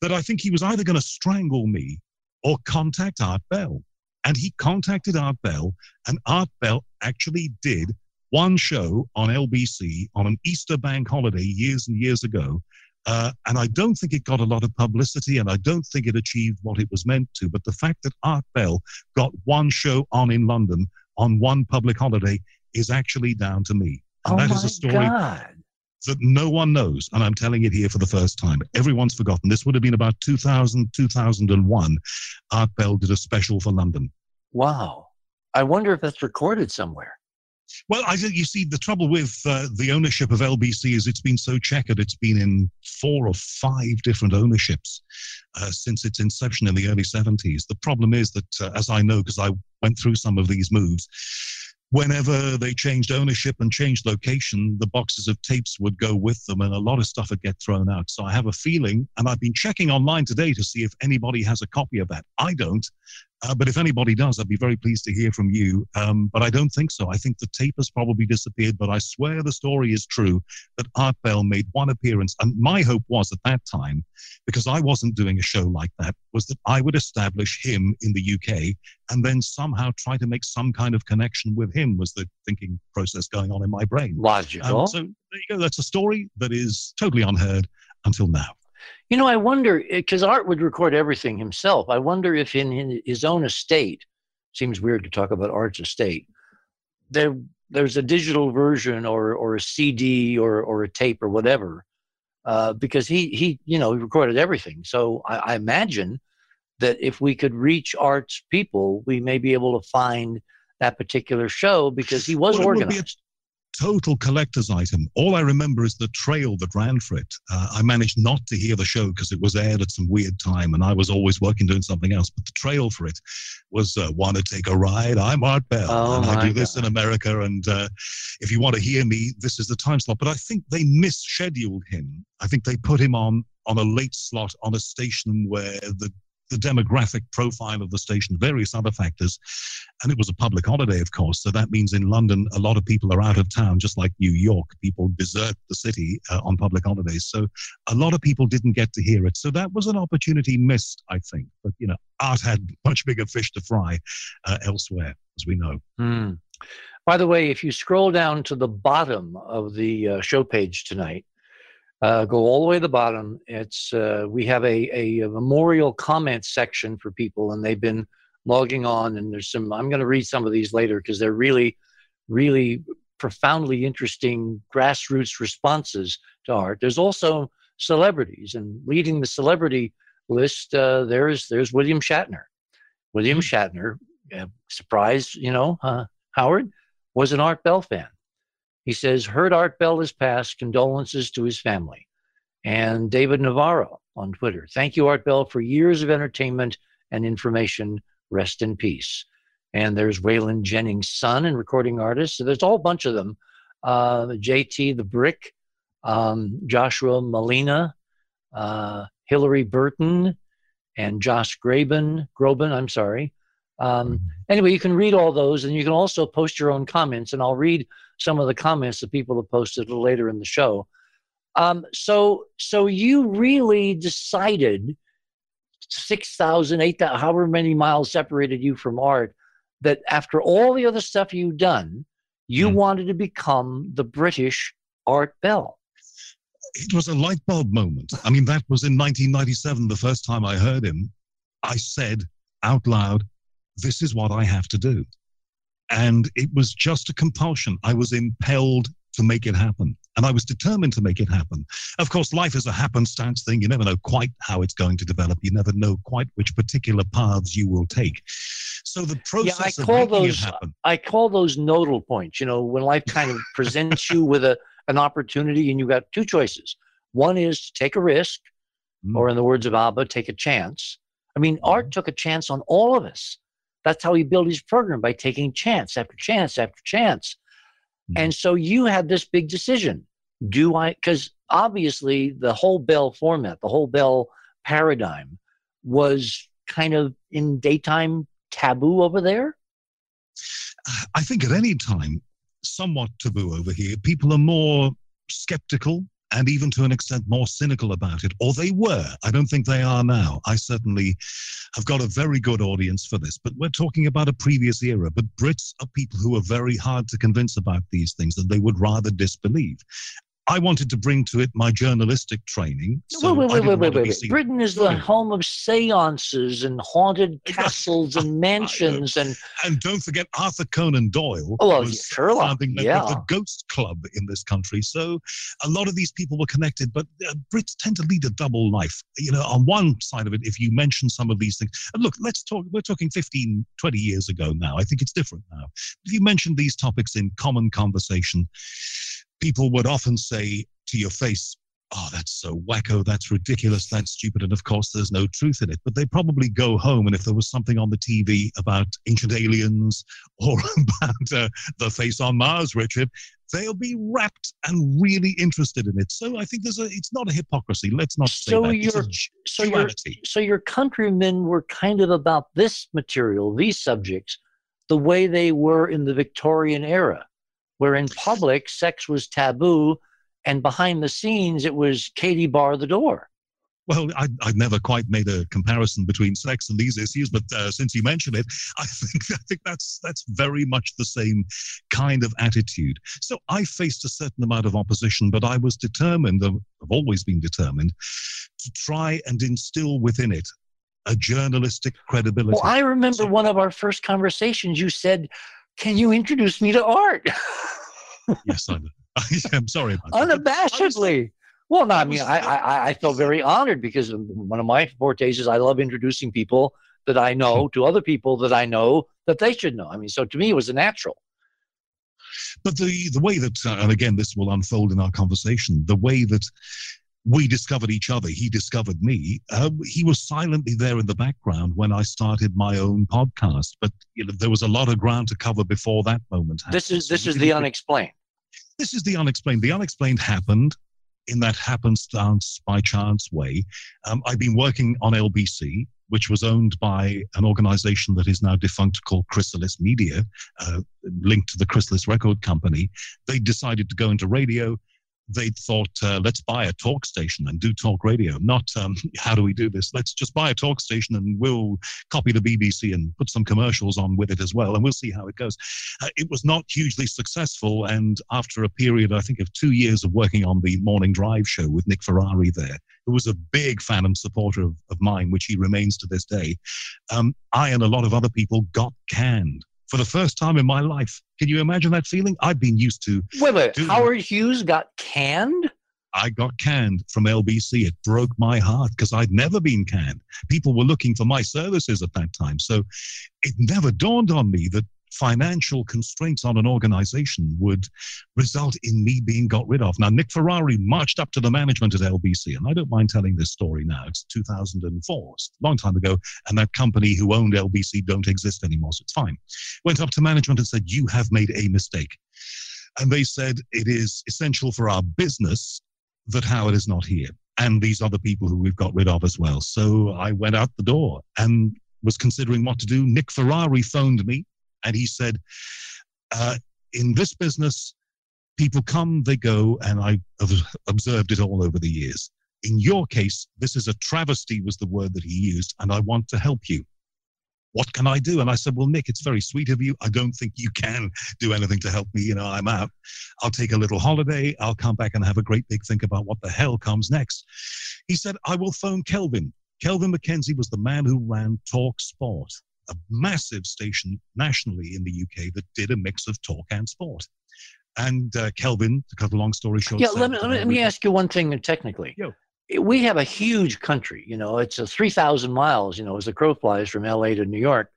that I think he was either going to strangle me or contact Art Bell. And he contacted Art Bell, and Art Bell actually did one show on LBC on an Easter bank holiday years and years ago. Uh, and I don't think it got a lot of publicity, and I don't think it achieved what it was meant to. But the fact that Art Bell got one show on in London on one public holiday is actually down to me. And oh that my is a story God. That no one knows, and I'm telling it here for the first time. Everyone's forgotten. This would have been about 2000, 2001. Art Bell did a special for London. Wow. I wonder if that's recorded somewhere. Well, I think you see the trouble with uh, the ownership of LBC is it's been so checkered. It's been in four or five different ownerships uh, since its inception in the early 70s. The problem is that, uh, as I know, because I went through some of these moves, whenever they changed ownership and changed location, the boxes of tapes would go with them and a lot of stuff would get thrown out. So I have a feeling, and I've been checking online today to see if anybody has a copy of that. I don't. Uh, but if anybody does, I'd be very pleased to hear from you. Um, but I don't think so. I think the tape has probably disappeared. But I swear the story is true that Art Bell made one appearance. And my hope was at that time, because I wasn't doing a show like that, was that I would establish him in the UK and then somehow try to make some kind of connection with him, was the thinking process going on in my brain. Logical. Um, so there you go. That's a story that is totally unheard until now. You know, I wonder because Art would record everything himself. I wonder if in, his own estate, seems weird to talk about Art's estate. There, there's a digital version or or a CD or or a tape or whatever, uh, because he he you know he recorded everything. So I, I imagine that if we could reach Art's people, we may be able to find that particular show because he was Well, it would be a- organized. Total collector's item. All I remember is the trail that ran for it. Uh, I managed not to hear the show because it was aired at some weird time and I was always working doing something else. But the trail for it was uh, Want to Take a Ride? I'm Art Bell. Oh, and I do this in America. And uh, if you want to hear me, this is the time slot. But I think they misscheduled him. I think they put him on on a late slot on a station where the the demographic profile of the station, various other factors. And it was a public holiday, of course. So that means in London, a lot of people are out of town, just like New York. People desert the city uh, on public holidays. So a lot of people didn't get to hear it. So that was an opportunity missed, I think. But, you know, art had much bigger fish to fry uh, elsewhere, as we know. Hmm. By the way, if you scroll down to the bottom of the uh, show page tonight, uh, go all the way to the bottom. It's uh, we have a, a, a memorial comment section for people, and they've been logging on. And there's some. I'm going to read some of these later because they're really, really profoundly interesting grassroots responses to art. There's also celebrities, and leading the celebrity list, uh, there's there's William Shatner. William Shatner, uh, surprise, you know, uh, Howard was an Art Bell fan. He says, Heard Art Bell has passed. Condolences to his family. And David Navarro on Twitter. Thank you, Art Bell, for years of entertainment and information. Rest in peace. And there's Waylon Jennings' son and recording artist. So there's a whole bunch of them. Uh, JT the Brick, um, Joshua Malina, uh, Hillary Burton, and Josh Graben, Groban, I'm sorry. Um, anyway, you can read all those and you can also post your own comments, and I'll read some of the comments that people have posted later in the show. Um, so, so you really decided 6,000, 8,000, however many miles separated you from art, that after all the other stuff you've done, you Mm. wanted to become the British Art Bell. it was a light bulb moment. I mean, that was in 1997, the first time I heard him. I said out loud, This is what I have to do. And it was just a compulsion. I was impelled to make it happen. And I was determined to make it happen. Of course, life is a happenstance thing. You never know quite how it's going to develop. You never know quite which particular paths you will take. So the process of call making those-. I call those nodal points. You know, when life kind of presents you with a an opportunity, and you've got two choices. One is to take a risk, Mm. or in the words of Abba, take a chance. I mean, Mm-hmm. Art took a chance on all of us. That's how he built his program by taking chance after chance after chance. Mm. And so you had this big decision. Do I? Because obviously the whole Bell format, the whole Bell paradigm, was kind of in daytime taboo over there. I think at any time, somewhat taboo over here. People are more skeptical and even to an extent more cynical about it, or they were. I don't think they are now. I certainly have got a very good audience for this, but we're talking about a previous era. But Brits are people who are very hard to convince about these things and they would rather disbelieve. I wanted to bring to it my journalistic training. So wait, wait, wait, wait, wait, wait. Britain is the home of seances and haunted castles and mansions and And don't forget Arthur Conan Doyle. Oh, well, was Sherlock, yeah. of the Ghost Club in this country. So a lot of these people were connected, but uh, Brits tend to lead a double life. You know, on one side of it, if you mention some of these things, and look, let's talk, we're talking 15, 20 years ago now. I think it's different now. If you mention these topics in common conversation, people would often say to your face, Oh, that's so wacko. That's ridiculous. That's stupid. And of course, there's no truth in it. But they probably go home, and if there was something on the TV about ancient aliens or about uh, the face on Mars, Richard, they'll be rapt and really interested in it. So I think there's a. It's not a hypocrisy. Let's not say So that. It's a so you're so your countrymen were kind of about this material, these subjects, the way they were in the Victorian era, where in public sex was taboo, and behind the scenes it was Katie bar the door. Well, I, I've never quite made a comparison between sex and these issues, but uh, since you mention it, I think I think that's that's very much the same kind of attitude. So I faced a certain amount of opposition, but I was determined. I've I've always been determined to try and instill within it a journalistic credibility. Well, I remember one of our first conversations. You said, "Can you introduce me to art?" yes, I know. I'm sorry about unabashedly. Well, no, I mean, I, I, I felt very honored because one of my fortes is I love introducing people that I know to other people that I know that they should know. I mean, so to me, it was a natural. But the the way that, uh, and again, this will unfold in our conversation. The way that we discovered each other, he discovered me. Uh, he was silently there in the background when I started my own podcast. But you know, there was a lot of ground to cover before that moment. This is this we is the unexplained. this is the unexplained. The unexplained happened in that happenstance by chance way. Um, I've been working on LBC, which was owned by an organization that is now defunct called Chrysalis Media, uh, linked to the Chrysalis Record Company. They decided to go into radio. They thought, uh, let's buy a talk station and do talk radio. Not um, how do we do this? Let's just buy a talk station and we'll copy the BBC and put some commercials on with it as well, and we'll see how it goes. Uh, it was not hugely successful. And after a period, I think, of two years of working on the morning drive show with Nick Ferrari there, who was a big fan and supporter of, of mine, which he remains to this day, um, I and a lot of other people got canned for the first time in my life. Can you imagine that feeling? I've been used to, Wait, wait. Dude. Howard Hughes got canned. I got canned from LBC. It broke my heart because I'd never been canned. People were looking for my services at that time. So it never dawned on me that financial constraints on an organization would result in me being got rid of. Now, Nick Ferrari marched up to the management at LBC, and I don't mind telling this story now. It's 2004, it's a long time ago, and that company who owned LBC don't exist anymore, so it's fine. Went up to management and said, You have made a mistake. And they said, It is essential for our business that Howard is not here. And these other people who we've got rid of as well. So I went out the door and was considering what to do. Nick Ferrari phoned me and he said, uh, In this business, people come, they go, and I have observed it all over the years. In your case, this is a travesty, was the word that he used, and I want to help you. What can I do? And I said, Well, Nick, it's very sweet of you. I don't think you can do anything to help me. You know, I'm out. I'll take a little holiday. I'll come back and have a great big think about what the hell comes next. He said, I will phone Kelvin. Kelvin MacKenzie was the man who ran Talk Sport a massive station nationally in the UK that did a mix of talk and sport. And uh, Kelvin, to cut a long story short. Yeah, let me, let me, let me ask you one thing technically. Yo. We have a huge country, you know, it's a 3,000 miles, you know, as the crow flies from LA to New York.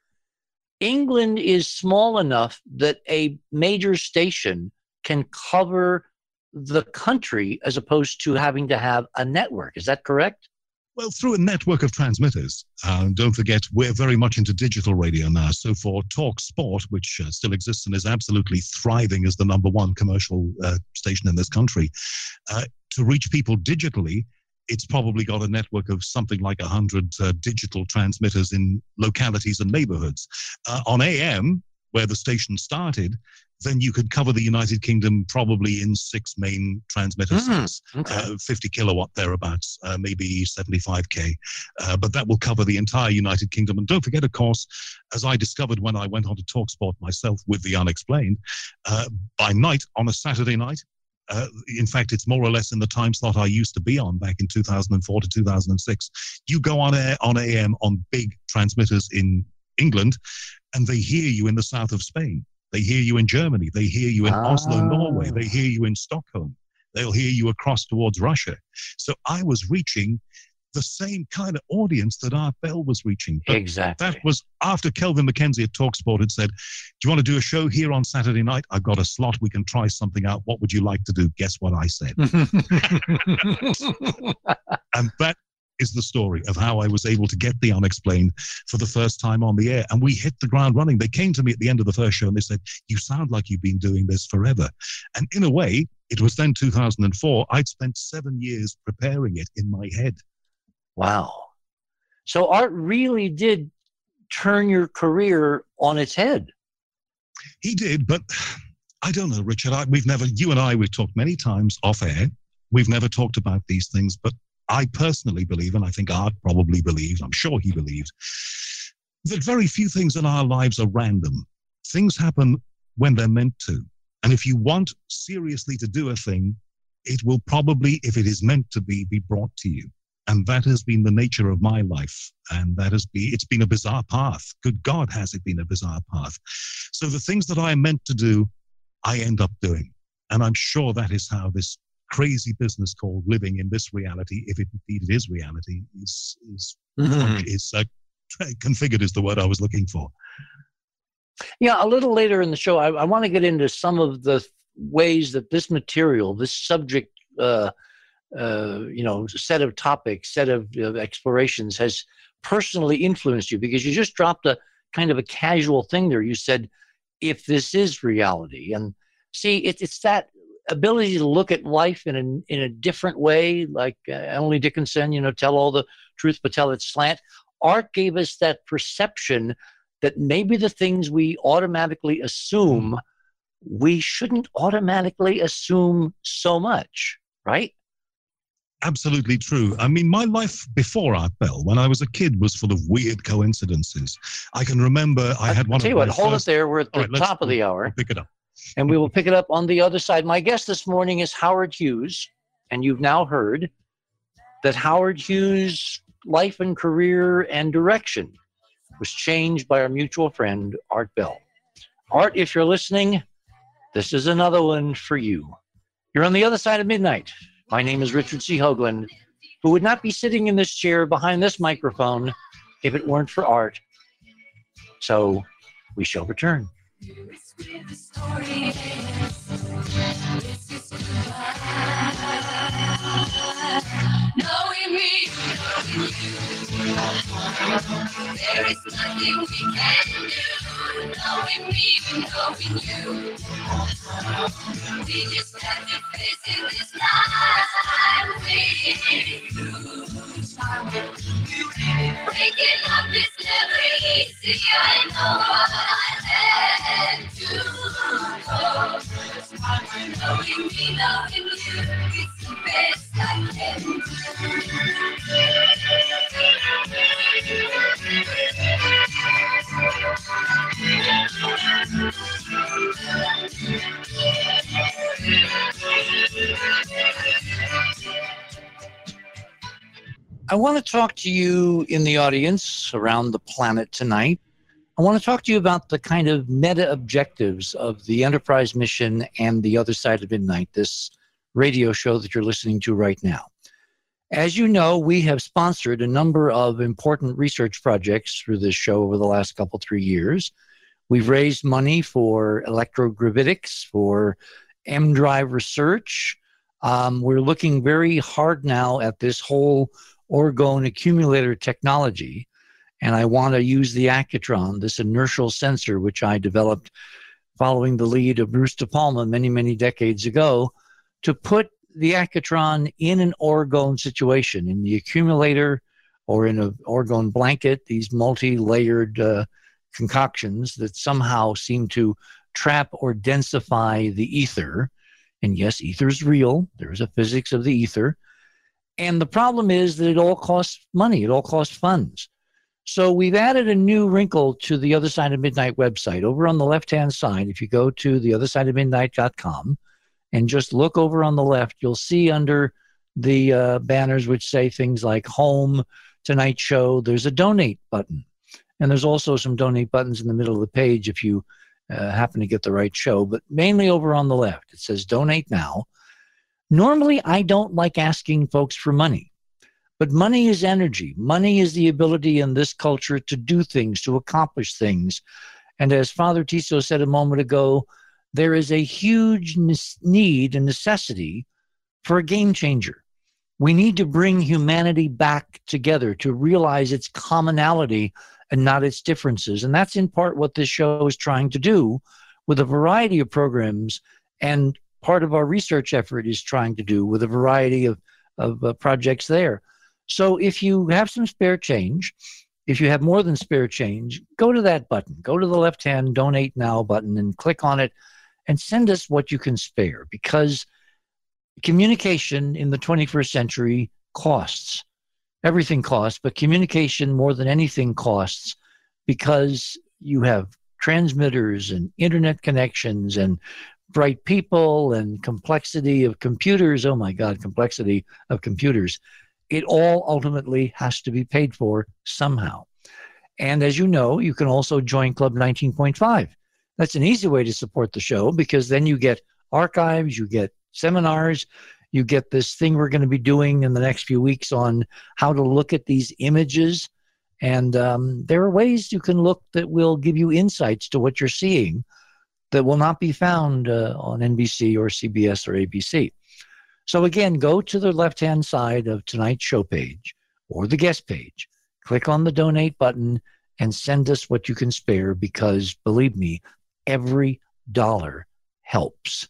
England is small enough that a major station can cover the country as opposed to having to have a network. Is that correct? Well, through a network of transmitters. Uh, don't forget, we're very much into digital radio now. So for Talk Sport, which uh, still exists and is absolutely thriving as the number one commercial uh, station in this country, uh, to reach people digitally, it's probably got a network of something like 100 uh, digital transmitters in localities and neighborhoods. Uh, on AM, where the station started, then you could cover the United Kingdom probably in six main transmitters, Mm, okay. uh, 50 kilowatt thereabouts, uh, maybe 75k. Uh, but that will cover the entire United Kingdom. And don't forget, of course, as I discovered when I went on to Talksport myself with the unexplained, uh, by night on a Saturday night. Uh, in fact, it's more or less in the time slot I used to be on back in 2004 to 2006. You go on air on AM on big transmitters in England, and they hear you in the south of Spain. They hear you in Germany. They hear you in Oslo, Norway. Ah. They hear you in Stockholm. They'll hear you across towards Russia. So I was reaching the same kind of audience that Art Bell was reaching. But exactly. that was after Kelvin MacKenzie at Talksport had said, Do you want to do a show here on Saturday night? I've got a slot. We can try something out. What would you like to do? Guess what I said? And that is the story of how I was able to get the unexplained for the first time on the air. And we hit the ground running. They came to me at the end of the first show and they said, You sound like you've been doing this forever. And in a way, it was then 2004. I'd spent seven years preparing it in my head. wow. So Art really did turn your career on its head. He did, but I don't know, Richard. I, we've never, you and I, we've talked many times off air. We've never talked about these things, but I personally believe, and I think Art probably believes, I'm sure he believes, that very few things in our lives are random. Things happen when they're meant to. And if you want seriously to do a thing, it will probably, if it is meant to be, be brought to you. And that has been the nature of my life. And that has been, it's been a bizarre path. Good God, has it been a bizarre path. So the things that I am meant to do, I end up doing. And I'm sure that is how this crazy business called living in this reality, if it indeed it is reality, is, is, is uh, configured is the word I was looking for. Yeah, a little later in the show, I, I want to get into some of the ways that this material, this subject, uh, uh, you know, set of topics, set of uh, explorations has personally influenced you because you just dropped a kind of a casual thing there. You said, if this is reality. And see, it, it's that ability to look at life in a, in a different way, like uh, Emily Dickinson, you know, tell all the truth, but tell it slant. Art gave us that perception that maybe the things we automatically assume, we shouldn't automatically assume so much, right? Absolutely true. I mean, my life before Art Bell, when I was a kid, was full of weird coincidences. I can remember I had I'll one tell you what, hold it there. We're at the right, top of the hour. pick it up. And we will pick it up on the other side. My guest this morning is Howard Hughes, and you've now heard that Howard Hughes' life and career and direction was changed by our mutual friend, Art Bell. Art, if you're listening, this is another one for you. You're on the other side of midnight. My name is Richard C. Hoagland, who would not be sitting in this chair behind this microphone if it weren't for Art. So we shall return. There is nothing we can do. Knowing me, knowing you. We just have to face it this time. We lose time. Breaking up is never easy. I know what I had to go. Knowing me, knowing you, I want to talk to you in the audience around the planet tonight. I want to talk to you about the kind of meta objectives of the Enterprise mission and the other side of midnight, this radio show that you're listening to right now. As you know, we have sponsored a number of important research projects through this show over the last couple, three years. We've raised money for electrogravitics, for EM drive research. Um, we're looking very hard now at this whole orgone accumulator technology. And I want to use the Accutron, this inertial sensor, which I developed following the lead of Bruce De Palma many, many decades ago, to put the Accutron in an orgone situation, in the accumulator or in an orgone blanket, these multi layered uh, concoctions that somehow seem to trap or densify the ether. And yes, ether is real, there's a physics of the ether. And the problem is that it all costs money, it all costs funds. So we've added a new wrinkle to the Other Side of Midnight website. Over on the left hand side, if you go to the other side of midnight.com and just look over on the left, you'll see under the uh, banners which say things like home, tonight show, there's a donate button. And there's also some donate buttons in the middle of the page if you uh, happen to get the right show, but mainly over on the left. It says donate now. Normally, I don't like asking folks for money, but money is energy. Money is the ability in this culture to do things, to accomplish things. And as Father Tiso said a moment ago, there is a huge need and necessity for a game changer. We need to bring humanity back together to realize its commonality and not its differences. And that's in part what this show is trying to do with a variety of programs. And part of our research effort is trying to do with a variety of, of uh, projects there. So if you have some spare change, if you have more than spare change, go to that button, go to the left hand donate now button and click on it and send us what you can spare because communication in the 21st century costs. Everything costs, but communication more than anything costs because you have transmitters and internet connections and bright people and complexity of computers. Oh my God, complexity of computers. It all ultimately has to be paid for somehow. And as you know, you can also join Club 19.5. That's an easy way to support the show because then you get archives, you get seminars, you get this thing we're going to be doing in the next few weeks on how to look at these images. And um, there are ways you can look that will give you insights to what you're seeing that will not be found uh, on NBC or CBS or ABC. So again, go to the left hand side of tonight's show page or the guest page, click on the donate button, and send us what you can spare because believe me, every dollar helps.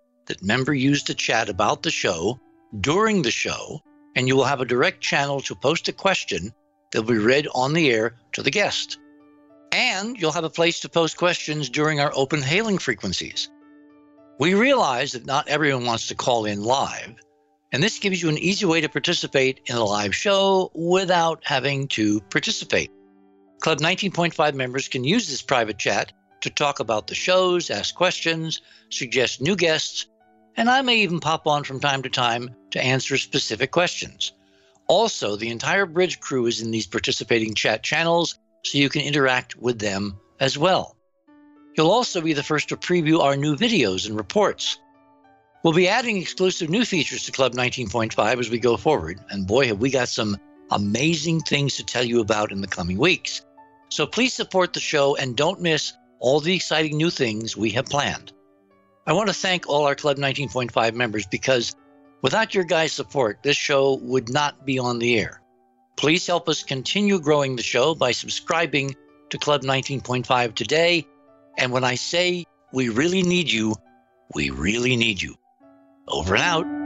that member use to chat about the show during the show, and you will have a direct channel to post a question that will be read on the air to the guest. And you'll have a place to post questions during our open hailing frequencies. We realize that not everyone wants to call in live, and this gives you an easy way to participate in a live show without having to participate. Club 19.5 members can use this private chat to talk about the shows, ask questions, suggest new guests, and I may even pop on from time to time to answer specific questions. Also, the entire bridge crew is in these participating chat channels, so you can interact with them as well. You'll also be the first to preview our new videos and reports. We'll be adding exclusive new features to Club 19.5 as we go forward, and boy, have we got some amazing things to tell you about in the coming weeks. So please support the show and don't miss all the exciting new things we have planned. I want to thank all our Club 19.5 members because without your guys' support, this show would not be on the air. Please help us continue growing the show by subscribing to Club 19.5 today. And when I say we really need you, we really need you. Over and out.